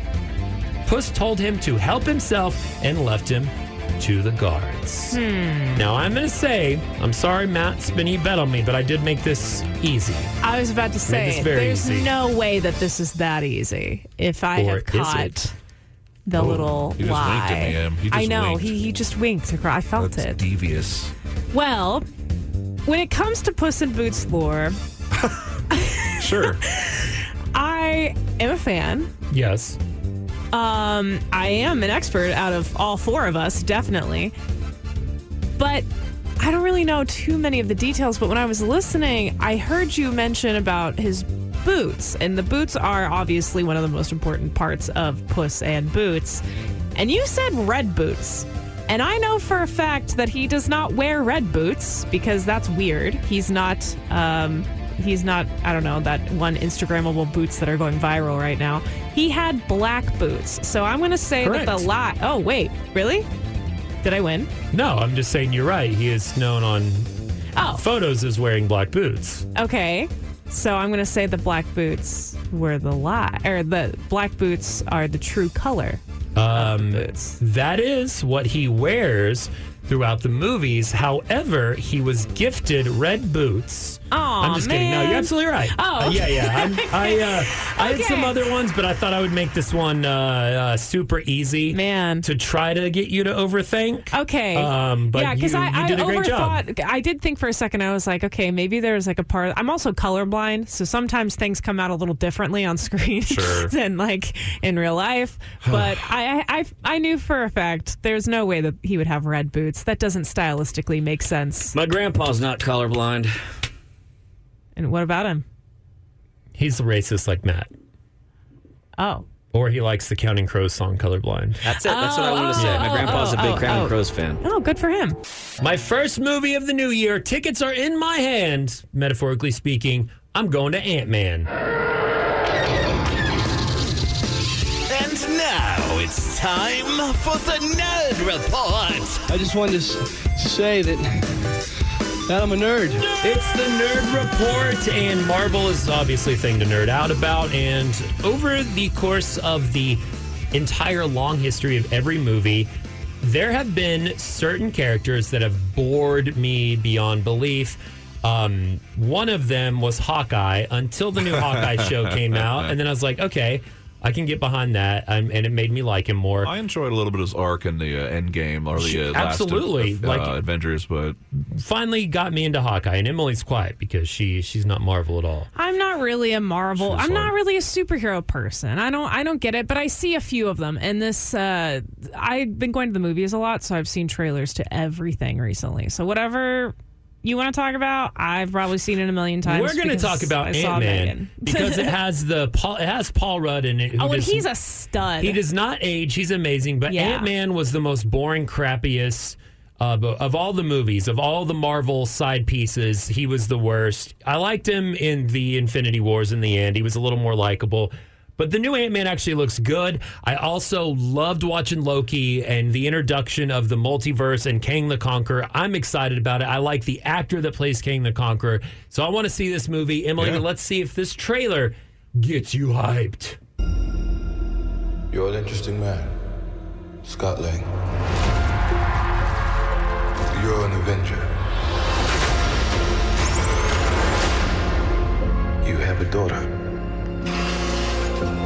[SPEAKER 3] Puss told him to help himself and left him to the guards. Hmm. Now I'm going to say, I'm sorry, Matt Spinney bet on me, but I did make this easy.
[SPEAKER 5] I was about to say, there's
[SPEAKER 3] easy.
[SPEAKER 5] no way that this is that easy. If I
[SPEAKER 3] Or
[SPEAKER 5] have caught
[SPEAKER 3] it?
[SPEAKER 5] the oh, little
[SPEAKER 4] he just
[SPEAKER 5] lie,
[SPEAKER 4] at me, Em. He
[SPEAKER 5] I know
[SPEAKER 4] winked.
[SPEAKER 5] he he just winked. across- I felt
[SPEAKER 4] That's
[SPEAKER 5] it.
[SPEAKER 4] devious.
[SPEAKER 5] Well, when it comes to Puss in Boots lore,
[SPEAKER 4] Sure.
[SPEAKER 5] I am a fan.
[SPEAKER 3] Yes.
[SPEAKER 5] Um, I am an expert out of all four of us, definitely. But I don't really know too many of the details. But when I was listening, I heard you mention about his boots, and the boots are obviously one of the most important parts of Puss and Boots. And you said red boots. And I know for a fact that he does not wear red boots because that's weird. He's not um he's not I don't know that one instagrammable boots that are going viral right now. He had black boots. So I'm going to say that the
[SPEAKER 3] Correct.
[SPEAKER 5] lie Oh, wait. Really? Did I win?
[SPEAKER 3] No, I'm just saying you're right. He is known on
[SPEAKER 5] Oh.
[SPEAKER 3] photos as wearing black boots.
[SPEAKER 5] Okay. So I'm going to say the black boots were the lie or the black boots are the true color.
[SPEAKER 3] Um,
[SPEAKER 5] boots.
[SPEAKER 3] that is what he wears throughout the movies. However, he was gifted red boots. I'm just kidding. No, you're absolutely right.
[SPEAKER 5] Oh,
[SPEAKER 3] Uh, yeah, yeah. I'm, I uh, I had some other ones, but I thought I would make this one uh, uh, super easy,
[SPEAKER 5] Man.
[SPEAKER 3] to try to get you to overthink.
[SPEAKER 5] Okay.
[SPEAKER 3] Um, but
[SPEAKER 5] yeah, because
[SPEAKER 3] you-
[SPEAKER 5] I,
[SPEAKER 3] you
[SPEAKER 5] I
[SPEAKER 3] did a great job.
[SPEAKER 5] overthought. I did think for a second. I was like, okay, maybe there's like a part. I'm also colorblind, so sometimes things come out a little differently on screen
[SPEAKER 4] Sure.
[SPEAKER 5] than like in real life. But I, I, I knew for a fact there's no way that he would have red boots. That doesn't stylistically make sense.
[SPEAKER 6] My grandpa's not colorblind.
[SPEAKER 5] And what about him?
[SPEAKER 3] He's a racist like Matt,
[SPEAKER 5] Oh,
[SPEAKER 3] or he likes the Counting Crows song "Colorblind."
[SPEAKER 6] That's it. That's what I wanted to oh. say. My
[SPEAKER 5] oh,
[SPEAKER 6] grandpa's a
[SPEAKER 5] oh,
[SPEAKER 6] big
[SPEAKER 5] oh,
[SPEAKER 6] Crown
[SPEAKER 5] oh.
[SPEAKER 6] Crows fan.
[SPEAKER 5] oh, good for him.
[SPEAKER 3] My first movie of the new year. Tickets are in my hand. Metaphorically speaking, I'm going to Ant Man.
[SPEAKER 7] And now it's time for the Nerd Report.
[SPEAKER 10] I just wanted to, s- to say that, that I'm a nerd.
[SPEAKER 3] It's the Nerd Report, and Marvel is obviously a thing to nerd out about. And over the course of the entire long history of every movie, there have been certain characters that have bored me beyond belief. Um, one of them was Hawkeye until the new Hawkeye show came out, and then I was like, okay, I can get behind that, um, and it made me like him more.
[SPEAKER 4] I enjoyed a little bit of his arc in the uh, end game or the uh, last of-
[SPEAKER 3] Absolutely.
[SPEAKER 4] of, uh,
[SPEAKER 3] Like-
[SPEAKER 4] Avengers, but
[SPEAKER 3] Finally, got me into Hawkeye, and Emily's quiet because she she's not Marvel at all.
[SPEAKER 5] I'm not really a Marvel.
[SPEAKER 4] She's
[SPEAKER 5] I'm not really a superhero person. I don't. I don't get it. But I see a few of them. And this, uh, I've been going to the movies a lot, so I've seen trailers to everything recently. So whatever you want to talk about, I've probably seen it a million times.
[SPEAKER 3] We're going to talk about Ant Man because it has the Paul, it has Paul Rudd in it.
[SPEAKER 5] oh, and
[SPEAKER 3] does-
[SPEAKER 5] he's a stud.
[SPEAKER 3] he does not age. He's amazing, but
[SPEAKER 5] Yeah.
[SPEAKER 3] Ant Man was the most boring, crappiest. Uh, of all the movies, of all the Marvel side pieces, he was the worst. I liked him in the Infinity Wars in the end. He was a little more likable. But the new Ant Man actually looks good. I also loved watching Loki and the introduction of the multiverse and Kang the Conqueror. I'm excited about it. I like the actor that plays Kang the Conqueror. So I want to see this movie. Emily,
[SPEAKER 4] Yeah.
[SPEAKER 3] let's see if this trailer gets you hyped.
[SPEAKER 11] You're an interesting man, Scott Lang. You're an Avenger. You have a daughter.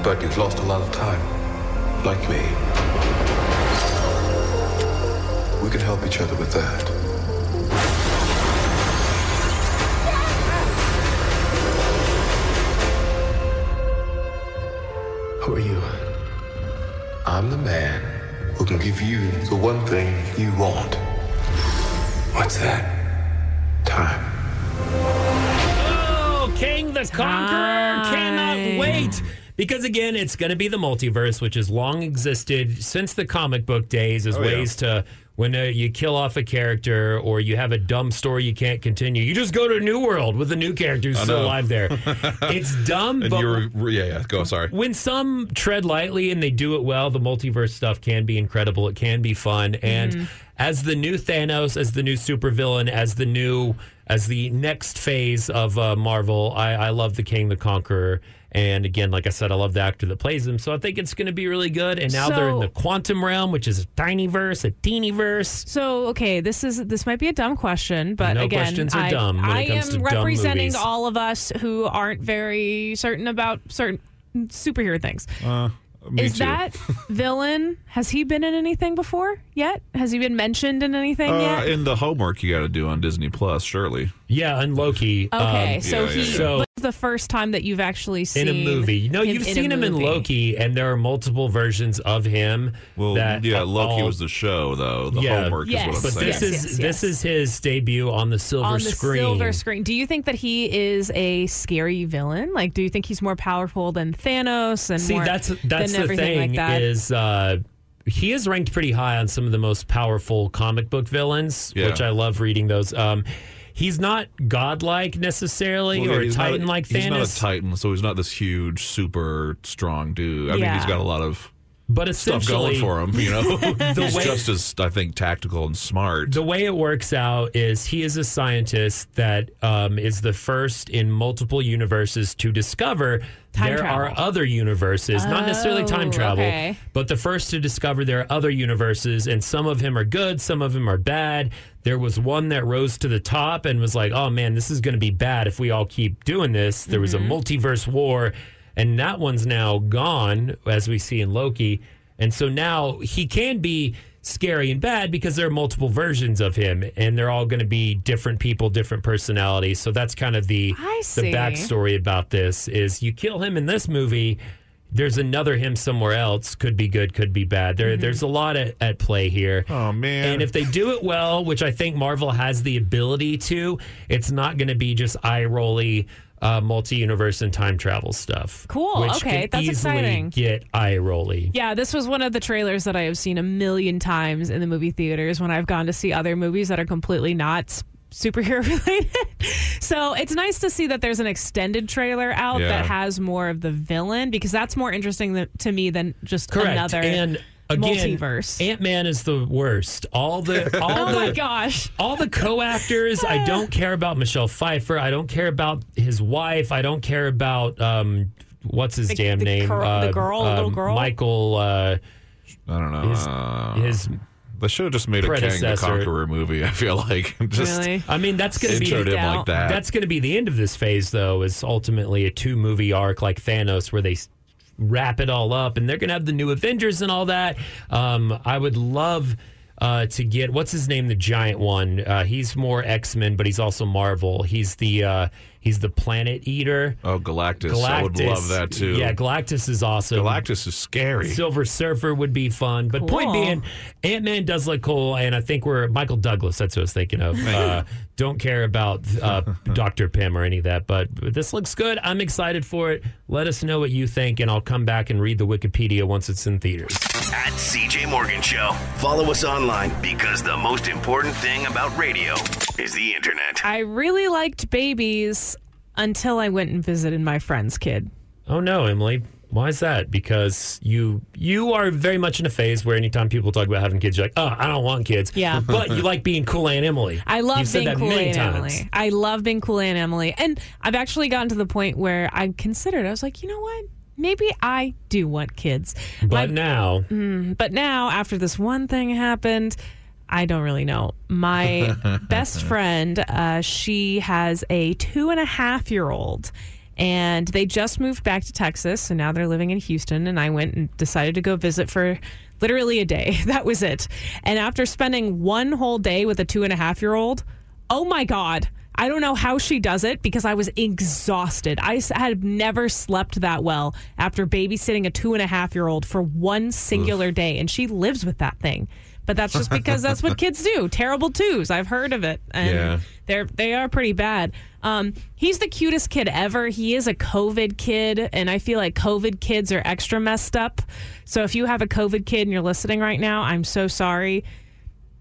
[SPEAKER 11] But you've lost a lot of time, like me. We can help each other with that. Who are you? I'm the man who can give you the one thing you want. What's that? Time.
[SPEAKER 3] Oh, Kang the Conqueror
[SPEAKER 5] Time.
[SPEAKER 3] cannot wait. Because again, it's going to be the multiverse, which has long existed since the comic book days as
[SPEAKER 4] Oh, yeah.
[SPEAKER 3] ways to when uh, you kill off a character or you have a dumb story you can't continue. You just go to a new world with a new character who's still alive there. it's dumb,
[SPEAKER 4] and
[SPEAKER 3] but
[SPEAKER 4] you were yeah yeah go sorry.
[SPEAKER 3] when some tread lightly and they do it well, the multiverse stuff can be incredible. It can be fun. And as the new Thanos, as the new supervillain, as the new as the next phase of uh, Marvel, I, I love the Kang the Conqueror. And again, like I said, I love the actor that plays him. So I think it's going to be really good. And now they're in the quantum realm, which is a tiny verse, a teeny verse.
[SPEAKER 5] So okay, this is this might be a dumb question, but
[SPEAKER 3] No
[SPEAKER 5] again,
[SPEAKER 3] questions are
[SPEAKER 5] I,
[SPEAKER 3] dumb when it
[SPEAKER 5] I
[SPEAKER 3] comes
[SPEAKER 5] am
[SPEAKER 3] to
[SPEAKER 5] representing
[SPEAKER 3] movies.
[SPEAKER 5] all of us who aren't very certain about certain superhero things.
[SPEAKER 4] Uh, me
[SPEAKER 5] is
[SPEAKER 4] too.
[SPEAKER 5] that villain? Has he been in anything before yet? Has he been mentioned in anything
[SPEAKER 4] uh,
[SPEAKER 5] yet?
[SPEAKER 4] in the homework you got to do on Disney Plus? Surely.
[SPEAKER 3] Yeah, and Loki.
[SPEAKER 5] Okay,
[SPEAKER 3] um,
[SPEAKER 5] so
[SPEAKER 4] yeah,
[SPEAKER 5] he
[SPEAKER 4] yeah.
[SPEAKER 3] So-
[SPEAKER 5] was the first time that you've actually seen
[SPEAKER 3] in a movie. No,
[SPEAKER 5] him
[SPEAKER 3] you've seen him in. Loki, and there are multiple versions of him.
[SPEAKER 4] Well,
[SPEAKER 3] that
[SPEAKER 4] yeah, Loki
[SPEAKER 3] all-
[SPEAKER 4] was the show though. The
[SPEAKER 3] Yeah.
[SPEAKER 4] homework
[SPEAKER 5] Yes.
[SPEAKER 4] is what I'm
[SPEAKER 3] But
[SPEAKER 4] saying.
[SPEAKER 3] this
[SPEAKER 5] Yes,
[SPEAKER 3] is
[SPEAKER 5] yes,
[SPEAKER 3] this
[SPEAKER 5] yes.
[SPEAKER 3] is his debut on the silver
[SPEAKER 5] on the
[SPEAKER 3] screen.
[SPEAKER 5] silver screen. Do you think that he is a scary villain? Like, do you think he's more powerful than Thanos and
[SPEAKER 3] See,
[SPEAKER 5] more
[SPEAKER 3] that's that's
[SPEAKER 5] than
[SPEAKER 3] the thing
[SPEAKER 5] like that?
[SPEAKER 3] is uh, he is ranked pretty high on some of the most powerful comic book villains,
[SPEAKER 4] Yeah.
[SPEAKER 3] which I love reading those. Um, he's not godlike necessarily
[SPEAKER 4] Well, yeah,
[SPEAKER 3] or
[SPEAKER 4] he's not a-
[SPEAKER 3] titan like
[SPEAKER 4] He's not a Titan, so he's not this huge, super strong dude. I mean, he's got a lot of
[SPEAKER 3] but
[SPEAKER 4] stuff going for him. You know, he's
[SPEAKER 3] way-
[SPEAKER 4] just as I think tactical and smart.
[SPEAKER 3] The way it works out is he is a scientist that um, is the first in multiple universes to discover
[SPEAKER 5] Time
[SPEAKER 3] there
[SPEAKER 5] travel.
[SPEAKER 3] are other universes, not necessarily time
[SPEAKER 5] Oh,
[SPEAKER 3] travel,
[SPEAKER 5] okay.
[SPEAKER 3] but the first to discover there are other universes, and some of them are good, some of them are bad. There was one that rose to the top and was like, oh man, this is going to be bad if we all keep doing this. There was a
[SPEAKER 5] Mm-hmm.
[SPEAKER 3] multiverse war, and that one's now gone, as we see in Loki. And so now he can be scary and bad because there are multiple versions of him and they're all going to be different people, different personalities. So that's kind of the the backstory about this is you kill him in this movie, there's another him somewhere else. Could be good, could be bad.
[SPEAKER 5] Mm-hmm.
[SPEAKER 3] There, There's a lot at, at play here.
[SPEAKER 4] Oh man!
[SPEAKER 3] And if they do it well, which I think Marvel has the ability to, it's not going to be just eye rolly, uh, multi universe and time travel stuff.
[SPEAKER 5] Cool,
[SPEAKER 3] Which
[SPEAKER 5] okay,
[SPEAKER 3] can
[SPEAKER 5] that's
[SPEAKER 3] easily
[SPEAKER 5] exciting.
[SPEAKER 3] get eye rolly.
[SPEAKER 5] Yeah, this was one of the trailers that I have seen a million times in the movie theaters when I've gone to see other movies that are completely not superhero related. so it's nice to see that there's an extended trailer out
[SPEAKER 3] Yeah.
[SPEAKER 5] that has more of the villain because that's more interesting th- to me than just
[SPEAKER 3] Correct.
[SPEAKER 5] another
[SPEAKER 3] and again,
[SPEAKER 5] multiverse.
[SPEAKER 3] Ant Man is the worst. All the all
[SPEAKER 5] oh
[SPEAKER 3] the
[SPEAKER 5] my gosh.
[SPEAKER 3] all the co-actors. I don't care about Michelle Pfeiffer. I don't care about his wife. I don't care about um, what's his
[SPEAKER 5] The-
[SPEAKER 3] damn
[SPEAKER 5] the
[SPEAKER 3] name?
[SPEAKER 5] girl- the girl, the little girl?
[SPEAKER 3] Michael. Uh,
[SPEAKER 4] I don't know.
[SPEAKER 3] His,
[SPEAKER 4] Uh,
[SPEAKER 3] his
[SPEAKER 4] they should have just made a Kang the
[SPEAKER 3] predecessor.
[SPEAKER 4] Conqueror movie. I feel like just
[SPEAKER 5] Really?
[SPEAKER 3] I mean, that's going to be
[SPEAKER 4] introed him like that.
[SPEAKER 3] That's going to be the end of this phase, though. Is ultimately a two movie arc like Thanos, where they s- wrap it all up, and they're going to have the new Avengers and all that. Um, I would love. Uh, to get what's his name, the giant one. Uh, he's more X Men, but he's also Marvel. He's the uh, he's the Planet Eater.
[SPEAKER 4] oh Galactus. I would love that too.
[SPEAKER 3] Yeah, Galactus is awesome.
[SPEAKER 4] Galactus is scary.
[SPEAKER 3] Silver Surfer would be fun. But point being, Ant Man does look cool, and I think we're Michael Douglas. That's what I was thinking of. Uh, don't care about uh, Dr. Pym or any of that, but this looks good. I'm excited for it. Let us know what you think, and I'll come back and read the Wikipedia once it's in theaters.
[SPEAKER 7] At CJ Morgan Show. Follow us online because the most important thing about radio is the internet.
[SPEAKER 5] I really liked babies until I went and visited my friend's kid.
[SPEAKER 3] Oh no, Emily. Why is that? Because you you are very much in a phase where anytime people talk about having kids, you're like, oh, I don't want kids.
[SPEAKER 5] Yeah.
[SPEAKER 3] But you like being cool Aunt Emily.
[SPEAKER 5] I love
[SPEAKER 3] You've said
[SPEAKER 5] being
[SPEAKER 3] that
[SPEAKER 5] cool
[SPEAKER 3] many
[SPEAKER 5] Aunt
[SPEAKER 3] times.
[SPEAKER 5] Emily. I love being cool Aunt Emily. And I've actually gotten to the point where I considered, I was like, you know what? Maybe I do want kids.
[SPEAKER 3] But
[SPEAKER 5] My-
[SPEAKER 3] now, mm,
[SPEAKER 5] but now, after this one thing happened, I don't really know. My best friend, uh, she has a two and a half year old. And they just moved back to Texas, so now they're living in Houston. And I went and decided to go visit for literally a day. That was it. And after spending one whole day with a two and a half year old, oh my God, I don't know how she does it because I was exhausted. I had never slept that well after babysitting a two and a half year old for one singular day. And she lives with that thing. But that's just because that's what kids do. Terrible twos. I've heard of it. And
[SPEAKER 4] Yeah.
[SPEAKER 5] they're they are pretty bad. Um, he's the cutest kid ever. He is a COVID kid, and I feel like COVID kids are extra messed up. So if you have a COVID kid and you're listening right now, I'm so sorry.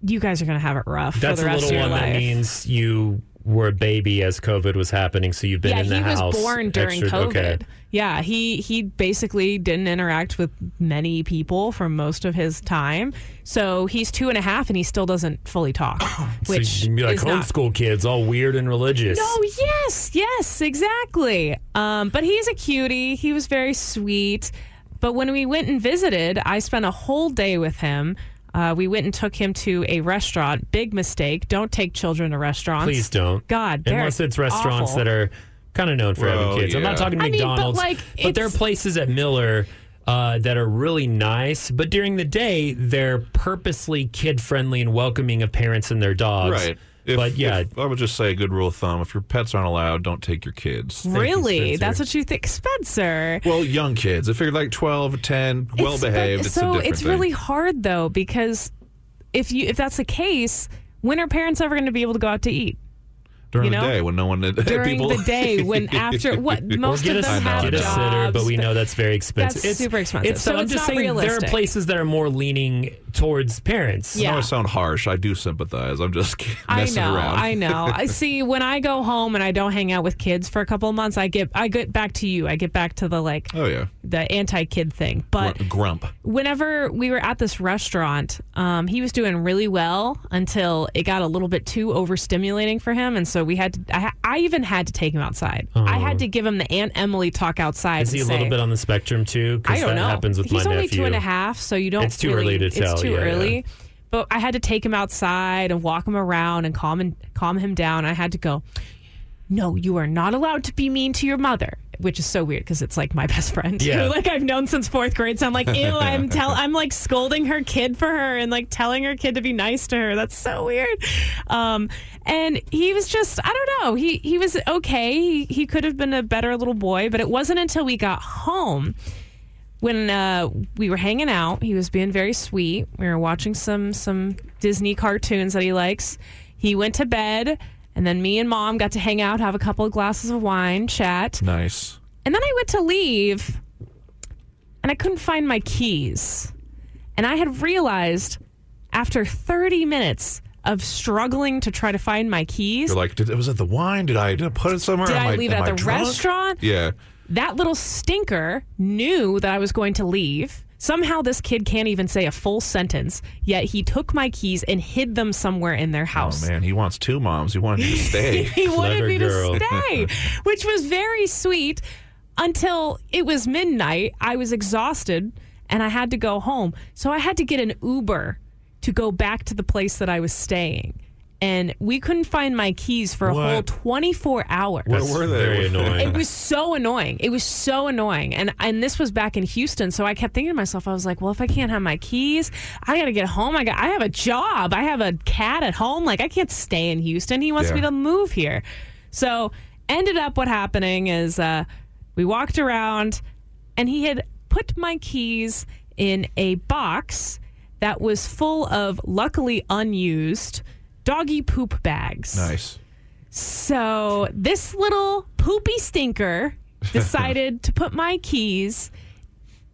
[SPEAKER 5] You guys are gonna have it rough
[SPEAKER 3] that's
[SPEAKER 5] for the
[SPEAKER 3] a
[SPEAKER 5] rest
[SPEAKER 3] little
[SPEAKER 5] of your
[SPEAKER 3] one
[SPEAKER 5] life.
[SPEAKER 3] that means you were a baby as COVID was happening, so you've been
[SPEAKER 5] yeah,
[SPEAKER 3] in the house.
[SPEAKER 5] Yeah, he was born during
[SPEAKER 3] extra-
[SPEAKER 5] COVID.
[SPEAKER 3] Okay.
[SPEAKER 5] Yeah, he he basically didn't interact with many people for most of his time. So he's two and a half, and he still doesn't fully talk. which
[SPEAKER 3] so you can be like
[SPEAKER 5] is not
[SPEAKER 3] homeschool kids, all weird and religious.
[SPEAKER 5] No, yes, yes, exactly. Um, but he's a cutie. He was very sweet. But when we went and visited, I spent a whole day with him. Uh, we went and took him to a restaurant. Big mistake. Don't take children to restaurants.
[SPEAKER 3] Please don't.
[SPEAKER 5] God, they're
[SPEAKER 3] unless it's restaurants
[SPEAKER 5] awful.
[SPEAKER 3] that are kind of known for
[SPEAKER 4] Well,
[SPEAKER 3] having kids. I'm not talking
[SPEAKER 5] I mean, but,
[SPEAKER 3] McDonald's,
[SPEAKER 5] like,
[SPEAKER 3] but there are places at Miller. Uh, that are really nice, but during the day they're purposely kid friendly and welcoming of parents and their dogs.
[SPEAKER 4] Right. If,
[SPEAKER 3] but yeah,
[SPEAKER 4] if- I would just say a good rule of thumb: if your pets aren't allowed, don't take your kids.
[SPEAKER 3] you,
[SPEAKER 5] Really?
[SPEAKER 3] Spencer.
[SPEAKER 5] That's what you think, Spencer?
[SPEAKER 4] Well, young kids. If you're like 12, 10, well
[SPEAKER 5] It's-
[SPEAKER 4] behaved,
[SPEAKER 5] but-
[SPEAKER 4] it's
[SPEAKER 5] so
[SPEAKER 4] a
[SPEAKER 5] it's
[SPEAKER 4] thing.
[SPEAKER 5] really hard though because if you if that's the case, when are parents ever going to be able to go out to eat?
[SPEAKER 4] during
[SPEAKER 5] you
[SPEAKER 4] the day when no one
[SPEAKER 5] During
[SPEAKER 4] people,
[SPEAKER 5] the day, when after what most
[SPEAKER 3] get
[SPEAKER 5] of
[SPEAKER 3] a,
[SPEAKER 5] them have
[SPEAKER 3] get a
[SPEAKER 5] jobs.
[SPEAKER 3] sitter, but we know that's very expensive.
[SPEAKER 5] That's super expensive.
[SPEAKER 3] It's,
[SPEAKER 5] So
[SPEAKER 3] I'm
[SPEAKER 5] it's
[SPEAKER 3] just
[SPEAKER 5] not
[SPEAKER 3] saying there are places that are more leaning towards parents.
[SPEAKER 4] I know
[SPEAKER 5] Yeah.
[SPEAKER 4] I sound harsh. I do sympathize. I'm just
[SPEAKER 5] I
[SPEAKER 4] messing
[SPEAKER 5] know,
[SPEAKER 4] around.
[SPEAKER 5] I know. I see when I go home and I don't hang out with kids for a couple of months, I get I get back to you. I get back to the like
[SPEAKER 4] Oh yeah,
[SPEAKER 5] the anti-kid thing. But
[SPEAKER 4] Gr- grump.
[SPEAKER 5] whenever we were at this restaurant, um, he was doing really well until it got a little bit too overstimulating for him, and so we had to. I, I even had to take him outside. I had to give him the Aunt Emily talk outside.
[SPEAKER 3] Is he a
[SPEAKER 5] and
[SPEAKER 3] little bit on the spectrum too?
[SPEAKER 5] I don't
[SPEAKER 3] that
[SPEAKER 5] know.
[SPEAKER 3] happens with
[SPEAKER 5] He's
[SPEAKER 3] my
[SPEAKER 5] only
[SPEAKER 3] nephew.
[SPEAKER 5] two and a half, so you don't.
[SPEAKER 3] It's too
[SPEAKER 5] really-
[SPEAKER 3] early to tell,
[SPEAKER 5] It's too
[SPEAKER 3] yeah,
[SPEAKER 5] early.
[SPEAKER 3] yeah.
[SPEAKER 5] But I had to take him outside and walk him around and calm and calm him down. I had to go. No, you are not allowed to be mean to your mother, which is so weird because it's like my best friend,
[SPEAKER 3] Yeah.
[SPEAKER 5] who like I've known since fourth grade. So I'm like, ew, I'm tell, I'm like scolding her kid for her and like telling her kid to be nice to her. That's so weird. Um, and he was just, I don't know, he he was okay. He, he could have been a better little boy, but it wasn't until we got home when uh, we were hanging out, he was being very sweet. We were watching some some Disney cartoons that he likes. He went to bed, and then me and mom got to hang out, have a couple of glasses of wine, chat,
[SPEAKER 4] Nice.
[SPEAKER 5] and then I went to leave, and I couldn't find my keys. And I had realized after 30 minutes of struggling to try to find my keys.
[SPEAKER 4] You're like, did, was it the wine? Did I, did I put it somewhere?
[SPEAKER 5] Did
[SPEAKER 4] Am
[SPEAKER 5] I leave it at
[SPEAKER 4] I
[SPEAKER 5] the
[SPEAKER 4] drunk?
[SPEAKER 5] restaurant?
[SPEAKER 4] Yeah.
[SPEAKER 5] That little stinker knew that I was going to leave. Somehow, this kid can't even say a full sentence, yet he took my keys and hid them somewhere in their house.
[SPEAKER 4] Oh man, he wants two moms. He wanted me to stay.
[SPEAKER 5] he wanted me
[SPEAKER 3] girl.
[SPEAKER 5] to stay, which was very sweet until it was midnight. I was exhausted and I had to go home. So I had to get an Uber to go back to the place that I was staying. And we couldn't find my keys for a
[SPEAKER 4] What?
[SPEAKER 5] whole 24 hours.
[SPEAKER 4] Where were they?
[SPEAKER 3] Very annoying.
[SPEAKER 5] It was so annoying. It was so annoying. And and this was back in Houston, so I kept thinking to myself, I was like, well, if I can't have my keys, I got to get home. I got I have a job. I have a cat at home. Like I can't stay in Houston. He wants
[SPEAKER 4] Yeah.
[SPEAKER 5] me to move here. So, ended up what happening is uh we walked around and he had put my keys in a box that was full of luckily unused doggy poop bags.
[SPEAKER 4] Nice.
[SPEAKER 5] So this little poopy stinker decided to put my keys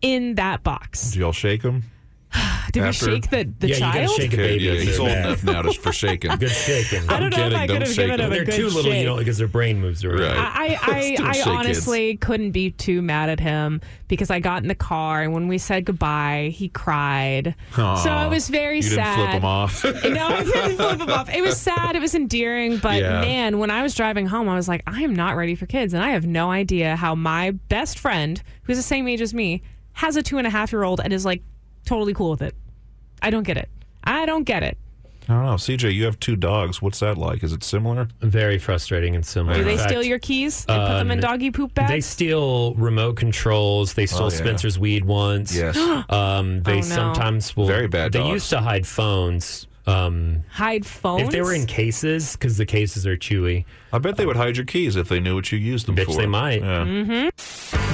[SPEAKER 5] in that box.
[SPEAKER 4] Did y'all shake him?
[SPEAKER 5] Did
[SPEAKER 4] After-
[SPEAKER 5] we shake the, the
[SPEAKER 3] yeah,
[SPEAKER 5] child?
[SPEAKER 3] you gotta shake a
[SPEAKER 4] Okay,
[SPEAKER 3] baby.
[SPEAKER 4] yeah,
[SPEAKER 3] if
[SPEAKER 4] he's
[SPEAKER 3] they're
[SPEAKER 4] old
[SPEAKER 3] bad.
[SPEAKER 4] enough now to, for shaking.
[SPEAKER 3] Good shaking.
[SPEAKER 5] I don't know
[SPEAKER 4] kidding,
[SPEAKER 5] if I
[SPEAKER 4] don't
[SPEAKER 5] could have
[SPEAKER 4] shake
[SPEAKER 5] given
[SPEAKER 4] them.
[SPEAKER 5] him a
[SPEAKER 3] They're
[SPEAKER 5] good
[SPEAKER 3] too little, you know, because their brain moves around.
[SPEAKER 4] Right.
[SPEAKER 5] I, I, I, I honestly couldn't be too mad at him because I got in the car and when we said goodbye, he cried. so
[SPEAKER 4] Aw,
[SPEAKER 5] I was very
[SPEAKER 4] you
[SPEAKER 5] sad.
[SPEAKER 4] didn't flip him off.
[SPEAKER 5] no, I didn't flip him off. It was sad. It was endearing. But
[SPEAKER 4] Yeah.
[SPEAKER 5] man, when I was driving home, I was like, I am not ready for kids. And I have no idea how my best friend, who's the same age as me, has a two and a half year old and is like totally cool with it. I don't get it. I don't get it.
[SPEAKER 4] I don't know. CJ, you have two dogs. What's that like? Is it similar?
[SPEAKER 3] Very frustrating and similar.
[SPEAKER 5] Do they
[SPEAKER 3] fact,
[SPEAKER 5] steal your keys and put them in
[SPEAKER 3] um,
[SPEAKER 5] doggy poop bags?
[SPEAKER 3] They steal remote controls. They stole
[SPEAKER 4] Oh, yeah.
[SPEAKER 3] Spencer's weed once.
[SPEAKER 4] Yes.
[SPEAKER 3] Um, they
[SPEAKER 5] Oh, no.
[SPEAKER 3] sometimes will.
[SPEAKER 4] Very bad
[SPEAKER 3] They
[SPEAKER 4] dogs.
[SPEAKER 3] used to hide phones. Um,
[SPEAKER 5] Hide phones.
[SPEAKER 3] if they were in cases, because the cases are chewy.
[SPEAKER 4] I bet they would hide your keys if they knew what you used them
[SPEAKER 3] Bet
[SPEAKER 4] for.
[SPEAKER 3] they might.
[SPEAKER 4] Yeah.
[SPEAKER 5] Mm-hmm.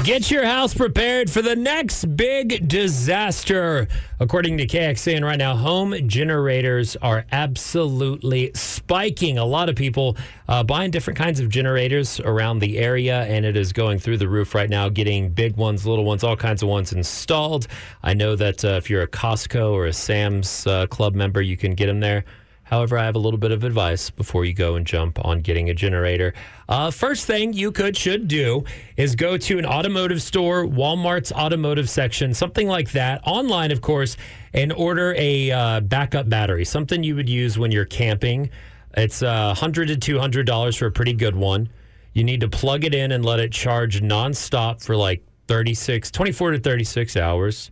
[SPEAKER 3] Get your house prepared for the next big disaster. According to KXAN right now, home generators are absolutely spiking. A lot of people uh, buying different kinds of generators around the area, and it is going through the roof right now, getting big ones, little ones, all kinds of ones installed. I know that uh, if you're a Costco or a Sam's uh, Club member, you can get them there. However, I have a little bit of advice before you go and jump on getting a generator. Uh, first thing you could, should do is go to an automotive store, Walmart's automotive section, something like that, online, of course, and order a uh, backup battery, something you would use when you're camping. It's uh, 100 to $200 for a pretty good one. You need to plug it in and let it charge nonstop for like 36, 24 to 36 hours.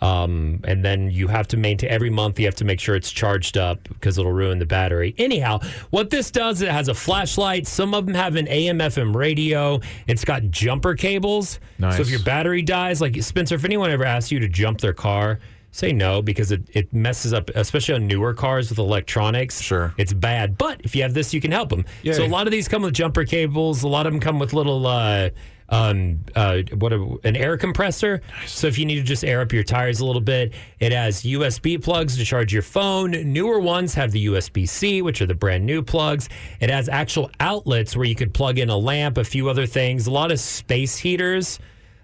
[SPEAKER 3] Um, and then you have to maintain every month. You have to make sure it's charged up because it'll ruin the battery. Anyhow, what this does, it has a flashlight. Some of them have an AM/FM radio. It's got jumper cables.
[SPEAKER 4] Nice.
[SPEAKER 3] So if your battery dies, like Spencer, if anyone ever asks you to jump their car, say no because it, it messes up, especially on newer cars with electronics.
[SPEAKER 4] Sure.
[SPEAKER 3] it's bad. But if you have this, you can help them.
[SPEAKER 4] Yay.
[SPEAKER 3] So a lot of these come with jumper cables. A lot of them come with little. Uh, um, uh, what a, an air compressor. So if you need to just air up your tires a little bit, it has USB plugs to charge your phone. Newer ones have the USB C, which are the brand new plugs. It has actual outlets where you could plug in a lamp, a few other things. A lot of space heaters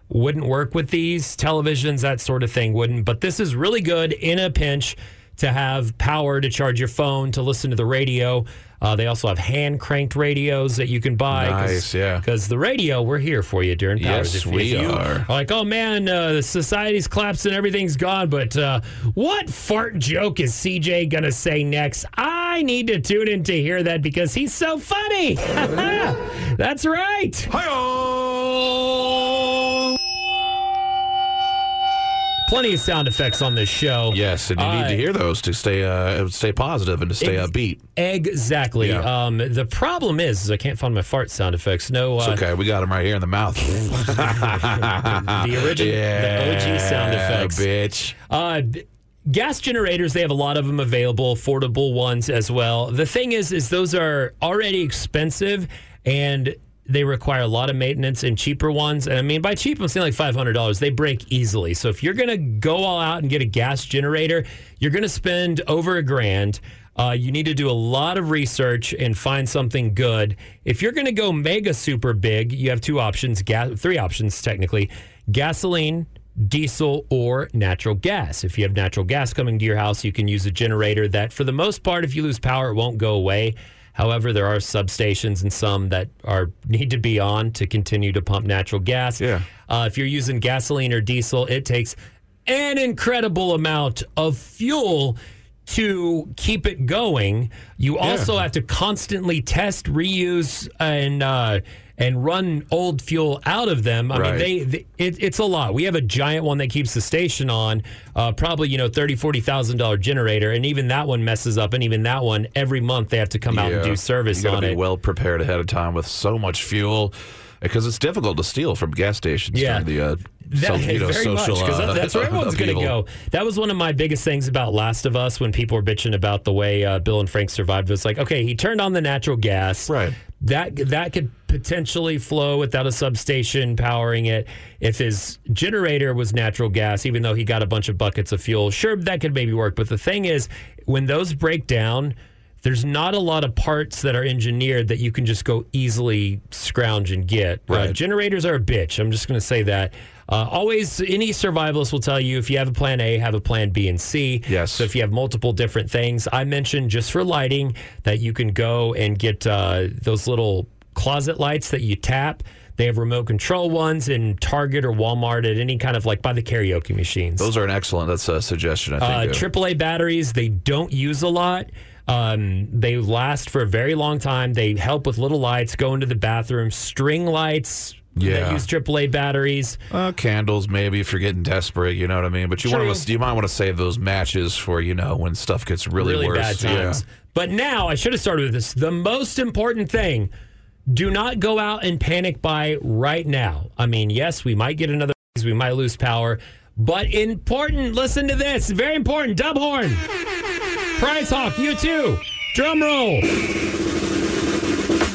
[SPEAKER 3] wouldn't work with these televisions, that sort of thing wouldn't. But this is really good in a pinch to have power to charge your phone, to listen to the radio. Uh, they also have hand cranked radios that you can buy.
[SPEAKER 4] Nice, yeah.
[SPEAKER 3] Because the radio, we're here for you during powers.
[SPEAKER 4] Yes, we
[SPEAKER 3] you
[SPEAKER 4] are.
[SPEAKER 3] Like, oh man, uh, the society's collapsing, everything's gone. But uh, what fart joke is CJ gonna say next? I need to tune in to hear that because he's so funny. That's right. Plenty of sound effects on this show.
[SPEAKER 4] Yes, and you need
[SPEAKER 3] Uh,
[SPEAKER 4] to hear those to stay uh, stay positive and to stay
[SPEAKER 3] Ex-
[SPEAKER 4] upbeat.
[SPEAKER 3] Exactly.
[SPEAKER 4] Yeah.
[SPEAKER 3] Um, the problem is, is I can't find my fart sound effects. No,
[SPEAKER 4] It's
[SPEAKER 3] uh,
[SPEAKER 4] okay. We got them right here in the mouth.
[SPEAKER 3] the original,
[SPEAKER 4] yeah,
[SPEAKER 3] the OG sound effects.
[SPEAKER 4] bitch.
[SPEAKER 3] Uh, gas generators, they have a lot of them available, affordable ones as well. The thing is, is those are already expensive and they require a lot of maintenance and cheaper ones. And I mean, by cheap, I'm saying like $500. They break easily. So if you're going to go all out and get a gas generator, you're going to spend over a grand. Uh, you need to do a lot of research and find something good. If you're going to go mega super big, you have two options, gas, three options technically gasoline diesel or natural gas. If you have natural gas coming to your house, you can use a generator that, for the most part, if you lose power, it won't go away. However, there are substations and some that are need to be on to continue to pump natural gas.
[SPEAKER 4] Yeah.
[SPEAKER 3] Uh, if you're using gasoline or diesel, it takes an incredible amount of fuel to keep it going. You also have to constantly test, reuse, and uh, and run old fuel out of them. I
[SPEAKER 4] Right.
[SPEAKER 3] mean, they, they it, it's a lot. We have a giant one that keeps the station on, uh, probably you know thirty forty thousand dollar generator, and even that one messes up, and even that one every month they have to come out and do service
[SPEAKER 4] You
[SPEAKER 3] on
[SPEAKER 4] be
[SPEAKER 3] it.
[SPEAKER 4] well prepared ahead of time with so much fuel because it's difficult to steal from gas stations
[SPEAKER 3] Yeah.
[SPEAKER 4] during the uh,
[SPEAKER 3] That,
[SPEAKER 4] so, you know,
[SPEAKER 3] very
[SPEAKER 4] social.
[SPEAKER 3] much because
[SPEAKER 4] uh,
[SPEAKER 3] that's where everyone's going to go. That was one of my biggest things about Last of Us when people were bitching about the way uh, Bill and Frank survived. It was like, okay, he turned on the natural gas,
[SPEAKER 4] Right.
[SPEAKER 3] That that could potentially flow without a substation powering it. If his generator was natural gas, even though he got a bunch of buckets of fuel, sure that could maybe work. But the thing is, when those break down. There's not a lot of parts that are engineered that you can just go easily scrounge and get. Uh, generators are a bitch. I'm just going to say that. Uh, always, any survivalist will tell you if you have a plan A, have a plan B and C.
[SPEAKER 4] Yes.
[SPEAKER 3] So if you have multiple different things, I mentioned just for lighting that you can go and get uh, those little closet lights that you tap. They have remote control ones in Target or Walmart at any kind of like by the karaoke machines.
[SPEAKER 4] Those are an excellent. That's a suggestion. I
[SPEAKER 3] Uh,
[SPEAKER 4] think.
[SPEAKER 3] AAA batteries, they don't use a lot. Um, they last for a very long time. They help with little lights, go into the bathroom, string lights that
[SPEAKER 4] Yeah.
[SPEAKER 3] use AAA batteries.
[SPEAKER 4] Uh, candles, maybe if you're getting desperate, you know what I mean. But you want to, you might want to save those matches for you know when stuff gets really,
[SPEAKER 3] really
[SPEAKER 4] worse.
[SPEAKER 3] bad times. But now I should have started with this. The most important thing do not go out and panic buy right now. I mean, yes, we might get another, we might lose power, but important, listen to this. Very important. Dub horn. Price Hawk, you too. Drum roll.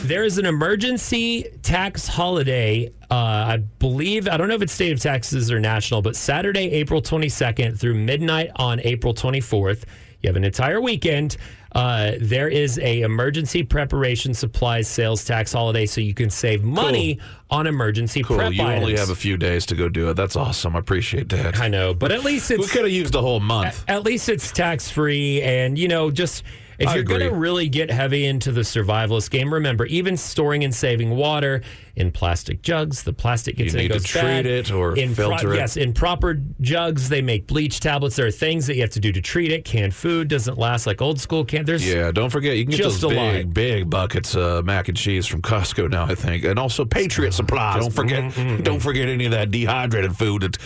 [SPEAKER 3] There is an emergency tax holiday. Uh, I believe, I don't know if it's state of Texas or national, but Saturday, April 22nd through midnight on April 24th. You have an entire weekend. Uh, there is a emergency preparation supplies sales tax holiday, so you can save money on emergency
[SPEAKER 4] Cool.
[SPEAKER 3] prep
[SPEAKER 4] You only have a few days to go do it. That's awesome. I appreciate that.
[SPEAKER 3] I know, but at least it's we
[SPEAKER 4] could have used a whole month.
[SPEAKER 3] at least it's tax free, and you know, just if
[SPEAKER 4] I
[SPEAKER 3] you're going to really get heavy into the survivalist game, remember even storing and saving water in plastic jugs, the plastic gets
[SPEAKER 4] You need to treat
[SPEAKER 3] bad.
[SPEAKER 4] it or
[SPEAKER 3] in
[SPEAKER 4] filter it.
[SPEAKER 3] Yes, in proper jugs, they make bleach tablets. There are things that you have to do to treat it. Canned food doesn't last like old school can. There's
[SPEAKER 4] Yeah, don't forget you can get
[SPEAKER 3] Just
[SPEAKER 4] those big,
[SPEAKER 3] lot.
[SPEAKER 4] big buckets of mac and cheese from Costco now. I think, and also Patriot Supplies. Don't forget, mm-hmm. don't forget any of that dehydrated food. That,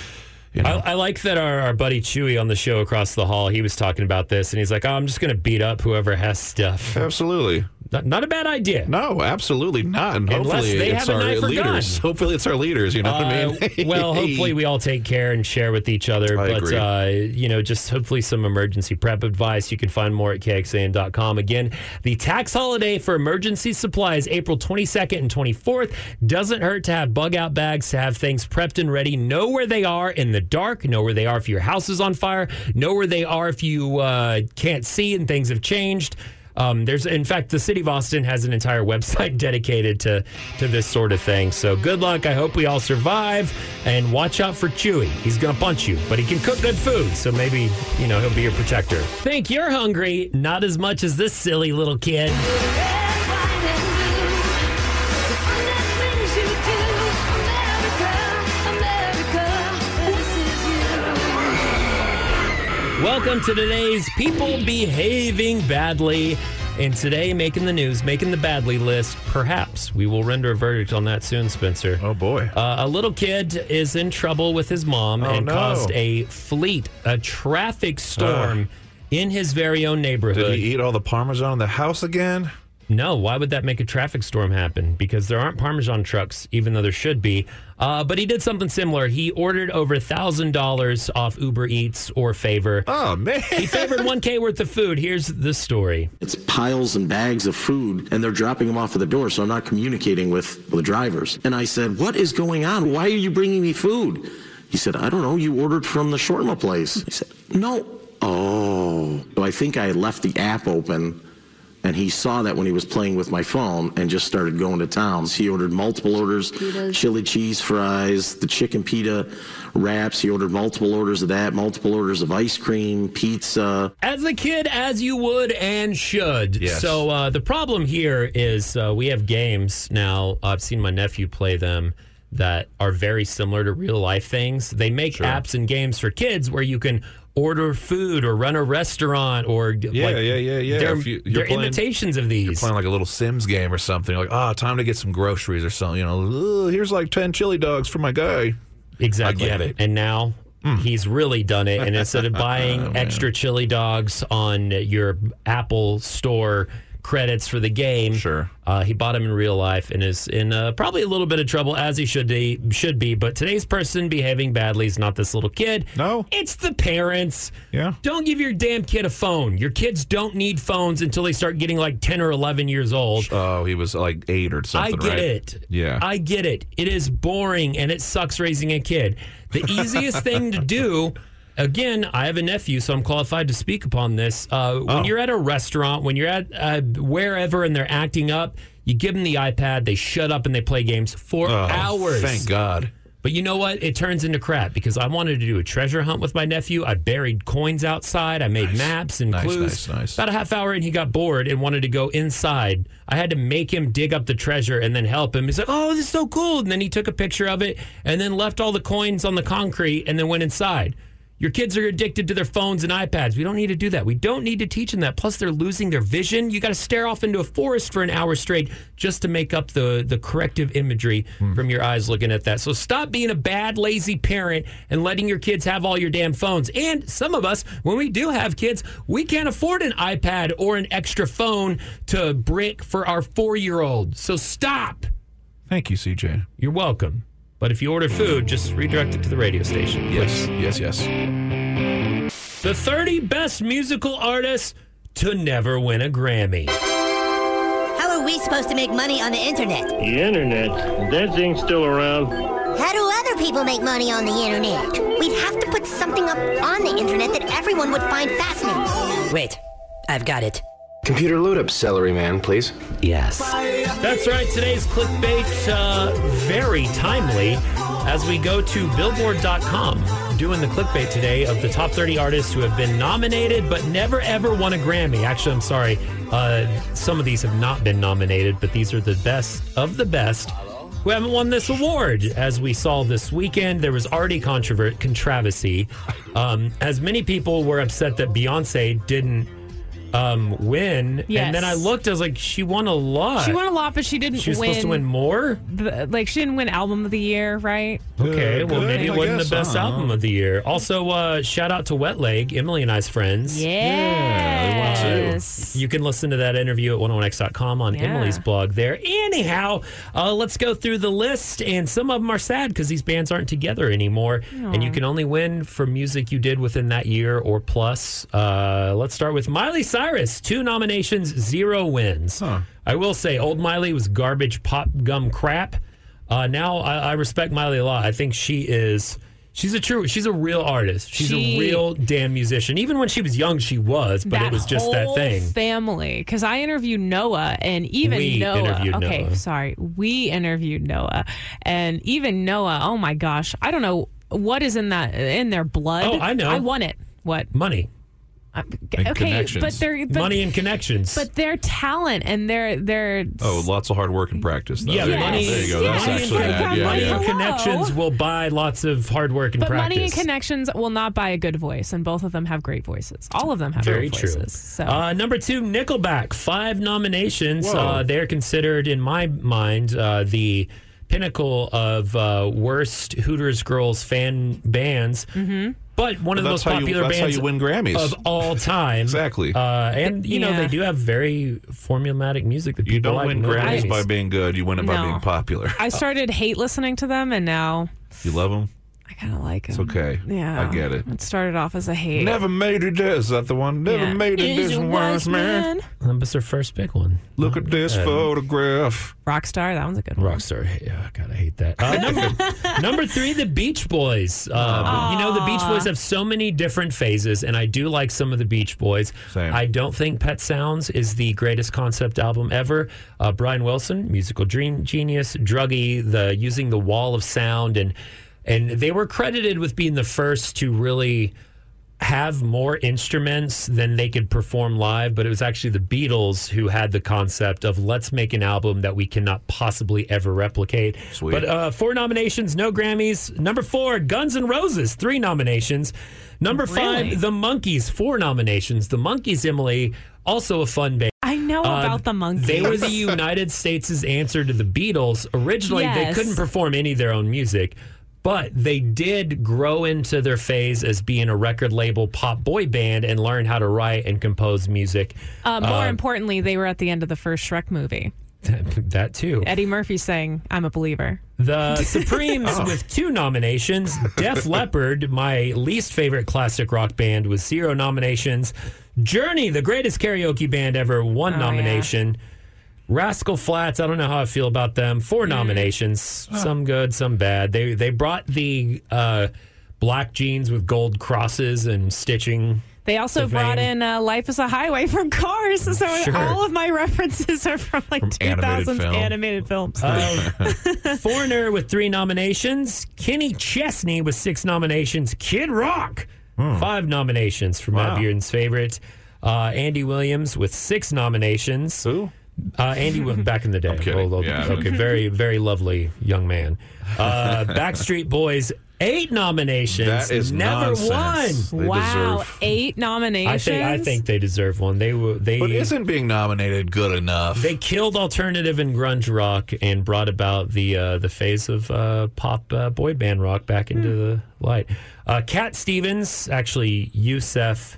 [SPEAKER 4] you know,
[SPEAKER 3] I, I like that our, our buddy Chewy on the show across the hall, he was talking about this, and he's like, oh, I'm just going to beat up whoever has stuff.
[SPEAKER 4] absolutely.
[SPEAKER 3] Not, not a bad idea.
[SPEAKER 4] No, absolutely not. And
[SPEAKER 3] Unless
[SPEAKER 4] hopefully
[SPEAKER 3] they
[SPEAKER 4] it's
[SPEAKER 3] have a
[SPEAKER 4] our leaders.
[SPEAKER 3] gun.
[SPEAKER 4] Hopefully it's our leaders. You know what I
[SPEAKER 3] Uh,
[SPEAKER 4] mean?
[SPEAKER 3] well, hopefully we all take care and share with each other.
[SPEAKER 4] I
[SPEAKER 3] but. Uh, you know, just hopefully some emergency prep advice. You can find more at kxan.com. Again, the tax holiday for emergency supplies, April 22nd and 24th. Doesn't hurt to have bug out bags to have things prepped and ready. Know where they are in the dark. Know where they are if your house is on fire. Know where they are if you uh, can't see and things have changed. Um, there's, in fact, the city of Austin has an entire website dedicated to to this sort of thing. So good luck. I hope we all survive, and watch out for Chewy. He's gonna punch you, but he can cook good food, so maybe you know he'll be your protector. Think you're hungry? Not as much as this silly little kid. Welcome to today's People Behaving Badly. And today, making the news, making the badly list. Perhaps we will render a verdict on that soon, Spencer.
[SPEAKER 4] oh boy.
[SPEAKER 3] Uh, a little kid is in trouble with his mom and
[SPEAKER 4] no.
[SPEAKER 3] caused a fleet, a traffic storm in his very own neighborhood.
[SPEAKER 4] Did he eat all the parmesan in the house again?
[SPEAKER 3] No, why would that make a traffic storm happen? Because there aren't Parmesan trucks, even though there should be. Uh, but he did something similar. He ordered over $1,000 off Uber Eats or Favor.
[SPEAKER 4] Oh man.
[SPEAKER 3] He favored 1K worth of food. Here's the story.
[SPEAKER 12] It's piles and bags of food, and they're dropping them off at the door, so I'm not communicating with the drivers. And I said, What is going on? Why are you bringing me food? He said, I don't know. You ordered from the shawarma place. I said, No. Oh. So I think I left the app open And he saw that when he was playing with my phone and just started going to town. He ordered multiple orders chili cheese fries, the chicken pita wraps. He ordered multiple orders of that, multiple orders of ice cream, pizza.
[SPEAKER 3] As a kid, as you would and should.
[SPEAKER 4] Yes.
[SPEAKER 3] So uh, the problem here is uh, we have games now. I've seen my nephew play them that are very similar to real life things. They make apps and games for kids where you can order food or run a restaurant or
[SPEAKER 4] Yeah,
[SPEAKER 3] like,
[SPEAKER 4] yeah, yeah, yeah.
[SPEAKER 3] They're,
[SPEAKER 4] you-
[SPEAKER 3] they're
[SPEAKER 4] playing-
[SPEAKER 3] imitations of these.
[SPEAKER 4] You're playing like a little Sims game or something. You're like, ah, time to get some groceries or something. You know, here's like 10 chili dogs for my guy.
[SPEAKER 3] Exactly.
[SPEAKER 4] I get it.
[SPEAKER 3] And now he's really done it. And instead of buying extra chili dogs on your Apple Store credits for the game,
[SPEAKER 4] Sure.
[SPEAKER 3] uh, he bought them in real life and is in uh, probably a little bit of trouble as he should be. Should be. But today's person behaving badly is not this little kid.
[SPEAKER 4] No.
[SPEAKER 3] it's the parents.
[SPEAKER 4] Yeah.
[SPEAKER 3] Don't give your damn kid a phone. Your kids don't need phones until they start getting like ten or eleven years old.
[SPEAKER 4] Oh, he was like eight or something,
[SPEAKER 3] I get
[SPEAKER 4] right?
[SPEAKER 3] it.
[SPEAKER 4] Yeah.
[SPEAKER 3] I get it. It is boring and it sucks raising a kid. The easiest thing to do, again, I have a nephew, so I'm qualified to speak upon this. Uh, when
[SPEAKER 4] Oh.
[SPEAKER 3] you're at a restaurant, when you're at uh, wherever and they're acting up, you give them the iPad, they shut up and they play games for
[SPEAKER 4] Oh,
[SPEAKER 3] hours.
[SPEAKER 4] Thank God.
[SPEAKER 3] But you know what? It turns into crap because I wanted to do a treasure hunt with my nephew. I buried coins outside. I made maps and
[SPEAKER 4] Nice,
[SPEAKER 3] clues.
[SPEAKER 4] nice, nice.
[SPEAKER 3] About a half hour and he got bored and wanted to go inside. I had to make him dig up the treasure and then help him. He's like, "Oh, this is so cool!" And then he took a picture of it and then left all the coins on the concrete and then went inside. Your kids are addicted to their phones and iPads. We don't need to do that. We don't need to teach them that. Plus, they're losing their vision. You got to stare off into a forest for an hour straight just to make up the the corrective imagery hmm. from your eyes looking at that. So stop being a bad, lazy parent and letting your kids have all your damn phones. And some of us, when we do have kids, we can't afford an iPad or an extra phone to brick for our four year old. So stop.
[SPEAKER 4] Thank you, CJ.
[SPEAKER 3] You're welcome. But if you order food, just redirect it to the radio station.
[SPEAKER 4] Yes, yes, yes.
[SPEAKER 3] The 30 best musical artists to never win a Grammy.
[SPEAKER 13] How are we supposed to make money on the internet?
[SPEAKER 14] The internet? That thing's still around.
[SPEAKER 13] How do other people make money on the internet? We'd have to put something up on the internet that everyone would find fascinating.
[SPEAKER 15] Wait, I've got it.
[SPEAKER 9] Computer load up celery man, please.
[SPEAKER 15] Yes.
[SPEAKER 3] That's right. Today's clickbait, uh, very timely as we go to billboard.com doing the clickbait today of the top 30 artists who have been nominated but never ever won a Grammy. Actually, I'm sorry. Uh, some of these have not been nominated, but these are the best of the best who haven't won this award. As we saw this weekend, there was already controver- controversy. Um, as many people were upset that Beyonce didn't um, win.
[SPEAKER 5] Yes.
[SPEAKER 3] And then I looked, I was like, she won a lot.
[SPEAKER 5] She won a lot, but she didn't
[SPEAKER 3] She was
[SPEAKER 5] win.
[SPEAKER 3] supposed to win more?
[SPEAKER 5] the- like she didn't win album of the year, right?
[SPEAKER 3] Okay, well,
[SPEAKER 4] good,
[SPEAKER 3] maybe it
[SPEAKER 4] I
[SPEAKER 3] wasn't
[SPEAKER 4] guess,
[SPEAKER 3] the best
[SPEAKER 4] huh?
[SPEAKER 3] album of the year. Also, uh, shout out to Wet Leg, Emily and I's friends.
[SPEAKER 5] Yes.
[SPEAKER 3] You can listen to that interview at 101x.com on
[SPEAKER 5] Yeah.
[SPEAKER 3] Emily's blog there. Anyhow, uh, let's go through the list. And some of them are sad because these bands aren't together anymore. And you can only win for music you did within that year or plus. Uh, let's start with Miley Cyrus. Two nominations, zero wins. I will say, old Miley was garbage pop gum crap. Uh, now I, I respect Miley a lot. I think she is. She's a true. She's a real artist. She's
[SPEAKER 5] She-
[SPEAKER 3] a real damn musician. Even when she was young, she was. But it was just that thing.
[SPEAKER 5] Family, because I interviewed Noah, and even
[SPEAKER 3] We
[SPEAKER 5] Noah.
[SPEAKER 3] interviewed
[SPEAKER 5] okay,
[SPEAKER 3] Noah.
[SPEAKER 5] sorry, we interviewed Noah, and even Noah. Oh my gosh, I don't know what is in that in their blood.
[SPEAKER 3] Oh, I know.
[SPEAKER 5] I won it. What?
[SPEAKER 3] Money,
[SPEAKER 5] okay,
[SPEAKER 4] connections.
[SPEAKER 5] but they're but,
[SPEAKER 3] money, and connections.
[SPEAKER 5] but their talent and their their
[SPEAKER 4] Oh, lots of hard work and practice. Though.
[SPEAKER 3] yeah,
[SPEAKER 4] there,
[SPEAKER 3] money.
[SPEAKER 4] there you go. That's
[SPEAKER 5] Yes.
[SPEAKER 4] actually
[SPEAKER 5] Money
[SPEAKER 4] that.
[SPEAKER 5] and-
[SPEAKER 4] Yeah,
[SPEAKER 3] money
[SPEAKER 4] yeah.
[SPEAKER 3] and
[SPEAKER 5] Hello.
[SPEAKER 3] connections will buy lots of hard work and
[SPEAKER 5] but
[SPEAKER 3] practice.
[SPEAKER 5] money and connections will not buy a good voice, and both of them have great voices. All of them have
[SPEAKER 3] Very
[SPEAKER 5] great
[SPEAKER 3] true.
[SPEAKER 5] voices. So
[SPEAKER 3] Uh, number two, Nickelback, five nominations. Uh, they're considered, in my mind, uh, the pinnacle of uh, worst Hooters girls fan bands. Mm-hmm. But one of the most
[SPEAKER 4] that's how you-
[SPEAKER 3] popular
[SPEAKER 4] that's how
[SPEAKER 3] bands
[SPEAKER 4] you win Grammys.
[SPEAKER 3] of all time.
[SPEAKER 4] Exactly.
[SPEAKER 3] Uh, and you know
[SPEAKER 5] Yeah.
[SPEAKER 3] they do have very formulatic music that people
[SPEAKER 4] You don't
[SPEAKER 3] like.
[SPEAKER 4] win Grammys
[SPEAKER 3] Grammys.
[SPEAKER 4] by being good. You win it by
[SPEAKER 5] No.
[SPEAKER 4] being popular.
[SPEAKER 5] I started hate listening to them, and now
[SPEAKER 4] You love them.
[SPEAKER 5] I kind of like him.
[SPEAKER 4] It's okay.
[SPEAKER 5] Yeah.
[SPEAKER 4] I get it.
[SPEAKER 5] It started off as a hate.
[SPEAKER 4] Never made it. Is that the one? Never
[SPEAKER 5] Yeah.
[SPEAKER 4] made it.
[SPEAKER 5] Is
[SPEAKER 4] This
[SPEAKER 5] a
[SPEAKER 4] wise man.
[SPEAKER 3] That was their first big one.
[SPEAKER 4] Look at this
[SPEAKER 3] Uh,
[SPEAKER 4] photograph.
[SPEAKER 5] Rockstar, that one's a good one.
[SPEAKER 3] Rockstar. Yeah, God, I hate that. Uh, number, number three, the Beach Boys. Uh, you know, the Beach Boys have so many different phases, and I do like some of the Beach Boys.
[SPEAKER 4] Same.
[SPEAKER 3] I don't think Pet Sounds is the greatest concept album ever. Uh, Brian Wilson, musical dream genius, druggy, the using the wall of sound, and and they were credited with being the first to really have more instruments than they could perform live, but it was actually the Beatles who had the concept of let's make an album that we cannot possibly ever replicate.
[SPEAKER 4] Sweet.
[SPEAKER 3] But uh, four nominations, no Grammys. Number four, Guns N' Roses, three nominations. Number
[SPEAKER 5] Really?
[SPEAKER 3] five, The Monkees, four nominations. The Monkees, Emily, also a fun band.
[SPEAKER 5] I know
[SPEAKER 3] Uh,
[SPEAKER 5] about the monkees.
[SPEAKER 3] They were the United States' answer to the Beatles. Originally, they couldn't perform any of their own music, but they did grow into their phase as being a record label pop boy band and learn how to write and compose music.
[SPEAKER 5] Uh, more
[SPEAKER 3] Uh,
[SPEAKER 5] importantly, they were at the end of the first Shrek movie.
[SPEAKER 3] that too.
[SPEAKER 5] Eddie Murphy saying, I'm a believer.
[SPEAKER 3] The Supremes
[SPEAKER 5] Oh.
[SPEAKER 3] with two nominations. Def Leppard, my least favorite classic rock band, with zero nominations. Journey, the greatest karaoke band ever, one
[SPEAKER 5] Oh, yeah.
[SPEAKER 3] Nomination. Rascal Flatts, I don't know how I feel about them. Four
[SPEAKER 5] Mm.
[SPEAKER 3] nominations, some good, some bad. They they brought the uh, black jeans with gold crosses and stitching.
[SPEAKER 5] They also
[SPEAKER 3] The
[SPEAKER 5] brought in uh, Life is a Highway from Cars. So
[SPEAKER 3] Sure.
[SPEAKER 5] all of my references are from like
[SPEAKER 4] animated
[SPEAKER 5] 2000s
[SPEAKER 4] film.
[SPEAKER 5] animated films.
[SPEAKER 3] Uh, Foreigner with three nominations. Kenny Chesney with six nominations. Kid Rock, five nominations for Matt
[SPEAKER 4] Wow.
[SPEAKER 3] Bearden's favorite. Uh, Andy Williams with six nominations.
[SPEAKER 4] Who?
[SPEAKER 3] Uh, Andy was back in the day.
[SPEAKER 4] kidding.
[SPEAKER 3] Oh, okay,
[SPEAKER 4] Yeah.
[SPEAKER 3] okay, very, very lovely young man. Uh, Backstreet Boys, eight nominations.
[SPEAKER 4] That is
[SPEAKER 3] never
[SPEAKER 4] nonsense.
[SPEAKER 3] won.
[SPEAKER 4] They
[SPEAKER 5] wow,
[SPEAKER 4] deserve-
[SPEAKER 5] eight
[SPEAKER 3] I
[SPEAKER 5] nominations.
[SPEAKER 3] think I think they deserve one. They were they
[SPEAKER 4] But isn't being nominated good enough?
[SPEAKER 3] they killed alternative and grunge rock and brought about the uh, the phase of uh, pop uh, boy band rock back into
[SPEAKER 4] Hmm.
[SPEAKER 3] the light. Uh, Cat Stevens, actually Yusef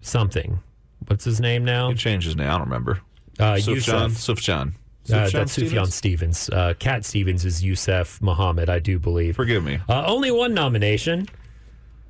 [SPEAKER 3] something. What's his name now?
[SPEAKER 4] He changed his name. I don't remember.
[SPEAKER 3] Uh,
[SPEAKER 4] Sufjan. Sufjan.
[SPEAKER 3] Uh, that's Sufjan Stevens. Uh, Cat Stevens is Yusef Muhammad, I do believe.
[SPEAKER 4] Forgive me.
[SPEAKER 3] Uh, only one nomination.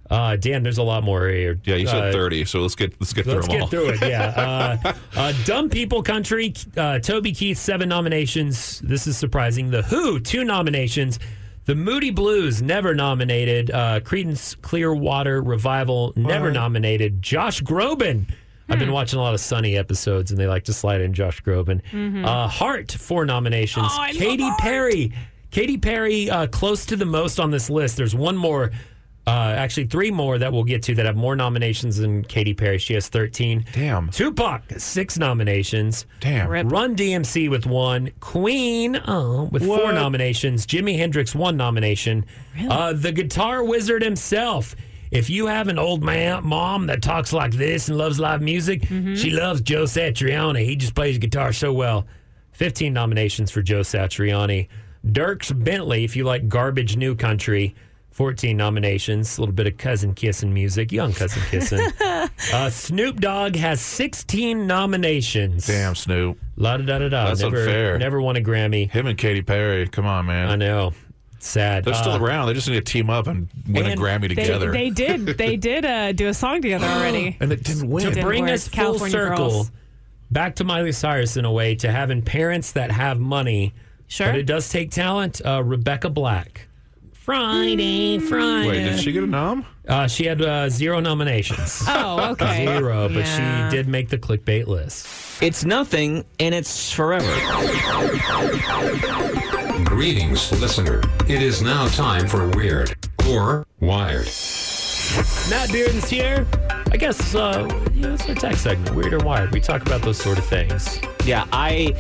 [SPEAKER 3] Uh, Dan, there's a lot more here.
[SPEAKER 4] Yeah, you said
[SPEAKER 3] Uh,
[SPEAKER 4] thirty, so let's get let's get through
[SPEAKER 3] Let's
[SPEAKER 4] them
[SPEAKER 3] get
[SPEAKER 4] all.
[SPEAKER 3] through it. Yeah. Uh, uh, Dumb People Country, uh, Toby Keith, seven nominations. This is surprising. The Who, two nominations. The Moody Blues, never nominated. Uh, Creedence Clearwater Revival, never
[SPEAKER 4] What?
[SPEAKER 3] nominated. Josh Groban. I've been watching a lot of Sunny episodes, and they like to slide in Josh Groban. Uh, Heart, four nominations.
[SPEAKER 5] Oh, I love
[SPEAKER 3] Katy
[SPEAKER 5] Heart.
[SPEAKER 3] Perry. Katy Perry, uh, close to the most on this list. There's one more, uh, actually three more that we'll get to that have more nominations than Katy Perry. She has 13.
[SPEAKER 4] Damn.
[SPEAKER 3] Tupac, six nominations.
[SPEAKER 4] Damn.
[SPEAKER 5] Rip.
[SPEAKER 3] Run DMC with one. Queen oh, with four nominations. Jimi Hendrix, one nomination. Uh, the guitar wizard himself. If you have an old man, mom that talks like this and loves live music, she loves Joe Satriani. He just plays guitar so well. 15 nominations for Joe Satriani. Dierks Bentley, if you like garbage new country, 14 nominations. A little bit of cousin kissing music, young cousin kissing. uh, Snoop Dogg has 16 nominations.
[SPEAKER 4] Damn, Snoop.
[SPEAKER 3] La da da da da.
[SPEAKER 4] That's
[SPEAKER 3] never,
[SPEAKER 4] unfair.
[SPEAKER 3] Never won a Grammy.
[SPEAKER 4] Him and Katy Perry. Come on, man.
[SPEAKER 3] I know. Sad.
[SPEAKER 4] They're still
[SPEAKER 3] Uh,
[SPEAKER 4] around. They just need to team up and win a
[SPEAKER 3] and
[SPEAKER 4] Grammy
[SPEAKER 5] They,
[SPEAKER 4] together.
[SPEAKER 5] they did. They did uh, do a song together already.
[SPEAKER 4] and it didn't win.
[SPEAKER 3] to
[SPEAKER 5] Didn't
[SPEAKER 3] bring
[SPEAKER 5] work.
[SPEAKER 3] us full
[SPEAKER 5] California
[SPEAKER 3] circle
[SPEAKER 5] Girls.
[SPEAKER 3] back to Miley Cyrus in a way to having parents that have money.
[SPEAKER 5] Sure.
[SPEAKER 3] But it does take talent. Uh, Rebecca Black. Friday, Friday.
[SPEAKER 4] Wait, did she get a nom?
[SPEAKER 3] Uh, she had uh, zero nominations.
[SPEAKER 5] Oh, okay.
[SPEAKER 3] Zero, but
[SPEAKER 5] Yeah.
[SPEAKER 3] she did make the clickbait list.
[SPEAKER 6] It's nothing and it's forever.
[SPEAKER 15] Greetings, listener. It is now time for Weird or Wired.
[SPEAKER 3] Matt Bearden's here. I guess uh, yeah, it's our tech segment, Weird or Wired. We talk about those sort of things.
[SPEAKER 6] Yeah, I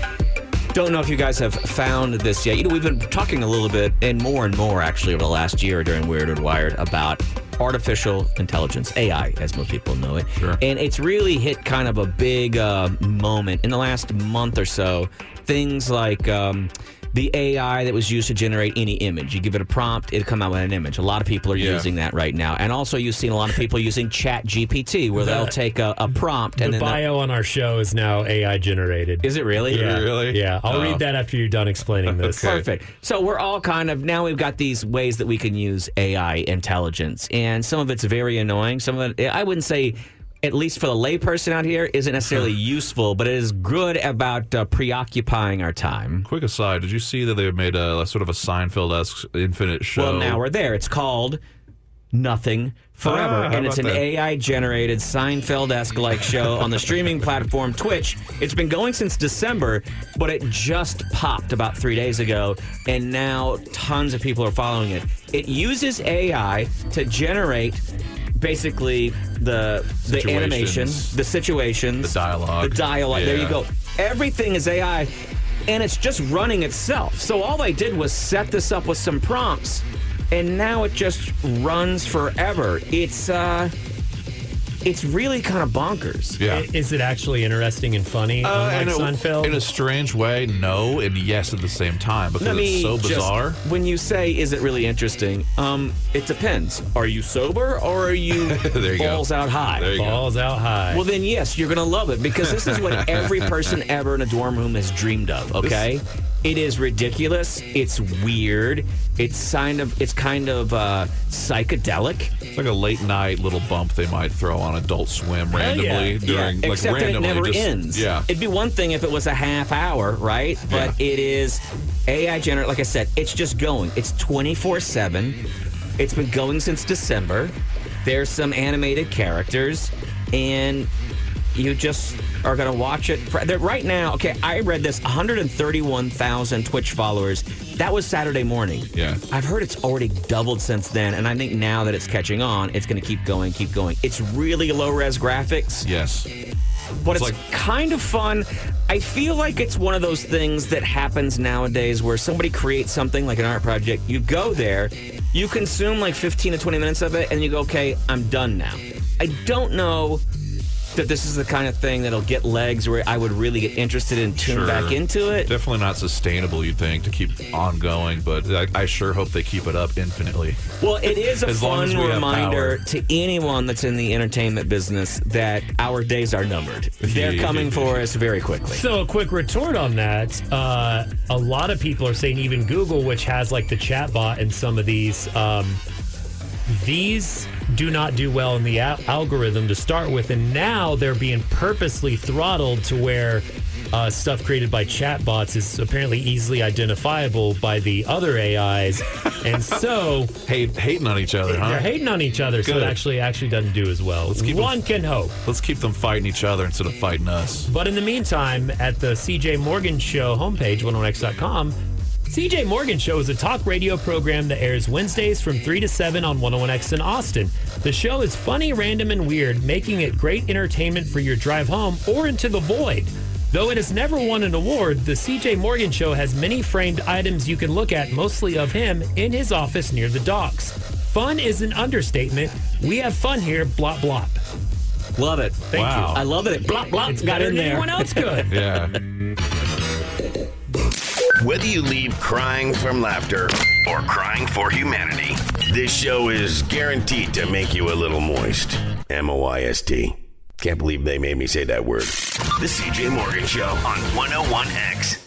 [SPEAKER 6] don't know if you guys have found this yet. You know, we've been talking a little bit and more and more actually over the last year during Weird and Wired about artificial intelligence, AI, as most people know it.
[SPEAKER 4] Sure.
[SPEAKER 6] And it's really hit kind of a big uh, moment in the last month or so. Things like um, the AI that was used to generate any image. You give it a prompt, it'll come out with an image. A lot of people are
[SPEAKER 4] Yeah.
[SPEAKER 6] using that right now. And also, you've seen a lot of people using Chat GPT, where they'll take a, a prompt and
[SPEAKER 3] the
[SPEAKER 6] then they'll-
[SPEAKER 3] bio on our show is now AI generated.
[SPEAKER 6] Is it really?
[SPEAKER 3] Yeah.
[SPEAKER 4] Really?
[SPEAKER 3] Yeah. I'll
[SPEAKER 6] Oh.
[SPEAKER 3] read that after you're done explaining this.
[SPEAKER 6] Perfect. So we're all kind of now we've got these ways that we can use AI intelligence, and some of it's very annoying. Some of it, I wouldn't say, at least for the layperson out here, isn't necessarily useful, but it is good about uh, preoccupying our time.
[SPEAKER 4] Quick aside, did you see that they made a, sort of a Seinfeld-esque infinite show?
[SPEAKER 6] Well, now we're there. It's called Nothing Forever,
[SPEAKER 4] Ah,
[SPEAKER 6] and it's an
[SPEAKER 4] that?
[SPEAKER 6] AI generated Seinfeld esque like show on the streaming platform Twitch. It's been going since December, but it just popped about three days ago, and now tons of people are following it. It uses AI to generate basically the the animation, the situations,
[SPEAKER 4] The dialogue.
[SPEAKER 6] the dialogue. There you go. Everything is AI, and it's just running itself. So all they did was set this up with some prompts, and now it just runs forever. It's uh, it's really kind of bonkers.
[SPEAKER 4] Yeah.
[SPEAKER 3] I- Is it actually interesting and funny?
[SPEAKER 4] Uh,
[SPEAKER 3] unlike
[SPEAKER 4] in, a,
[SPEAKER 3] Seinfeld?
[SPEAKER 4] in a strange way, no, and yes at the same time because
[SPEAKER 6] Let me
[SPEAKER 4] it's so
[SPEAKER 6] just-
[SPEAKER 4] bizarre.
[SPEAKER 6] when you say, "Is it really interesting?" Um, it depends. Are you sober or are you
[SPEAKER 4] There you go.
[SPEAKER 6] balls out high?
[SPEAKER 4] There you go.
[SPEAKER 3] Balls out high.
[SPEAKER 6] Well, then yes, you're gonna love it because this is what every person ever in a dorm room has dreamed of. Okay, it is ridiculous. It's weird. It's kind of it's kind of uh, psychedelic.
[SPEAKER 4] It's like a late night little bump they might throw on Adult Swim randomly
[SPEAKER 6] yeah.
[SPEAKER 4] during
[SPEAKER 6] yeah.
[SPEAKER 4] like
[SPEAKER 6] Except that it
[SPEAKER 4] randomly.
[SPEAKER 6] never
[SPEAKER 4] just-
[SPEAKER 6] ends.
[SPEAKER 4] Yeah.
[SPEAKER 6] It'd be one thing if it was a half hour, right? But it is AI generated. Like I said, it's just going. It's 24 7. It's been going since December. There's some animated characters, and you just are going to watch it. For, right now, okay, I read this 131,000 Twitch followers. That was Saturday morning.
[SPEAKER 4] Yeah.
[SPEAKER 6] I've heard it's already doubled since then, and I think now that it's catching on, it's going to keep going, keep going. It's really low res graphics
[SPEAKER 4] Yes.
[SPEAKER 6] but
[SPEAKER 4] It's
[SPEAKER 6] it's,
[SPEAKER 4] like-
[SPEAKER 6] kind of fun. I feel like it's one of those things that happens nowadays where somebody creates something like an art project. You go there, you consume like 15 to 20 minutes of it, and you go, okay, I'm done now. I don't know that this is the kind of thing that'll get legs where I would really get interested in tune
[SPEAKER 4] Sure.
[SPEAKER 6] back into it.
[SPEAKER 4] Definitely not sustainable, you'd think, to keep ongoing, but I, I sure hope they keep it up infinitely.
[SPEAKER 6] Well, it is a fun
[SPEAKER 4] as we have
[SPEAKER 6] reminder to anyone that's in the entertainment business that our days are numbered. They're coming for us very quickly.
[SPEAKER 3] So, a quick retort on that. Uh, a lot of people are saying, even Google, which has like the chatbot and some of these, um, these do not do well in the al- algorithm to start with. And now they're being purposely throttled to where uh, stuff created by chatbots is apparently easily identifiable by the other AIs. and so
[SPEAKER 4] Hate, hating on each other, huh?
[SPEAKER 3] they're hating on each other. So it actually, actually doesn't do as well. One can hope.
[SPEAKER 4] Let's keep them fighting each other instead of fighting us.
[SPEAKER 3] But in the meantime, at the CJ Morgan Show homepage, 101x.com, CJ Morgan Show is a talk radio program that airs Wednesdays from 3 to 7 on 101x in Austin. The show is funny, random, and weird, making it great entertainment for your drive home or into the void. Though it has never won an award, the CJ Morgan Show has many framed items you can look at, mostly of him, in his office near the docks. Fun is an understatement. We have fun here, blop blop.
[SPEAKER 6] Love it.
[SPEAKER 3] Thank
[SPEAKER 4] Wow.
[SPEAKER 6] I love it blop blop
[SPEAKER 3] It's
[SPEAKER 6] got in there.
[SPEAKER 3] anyone else could.
[SPEAKER 4] Yeah.
[SPEAKER 7] Whether you leave crying from laughter or crying for humanity, this show is guaranteed to make you a little moist. M O I S T. Can't believe they made me say that word. The CJ Morgan Show on 101X.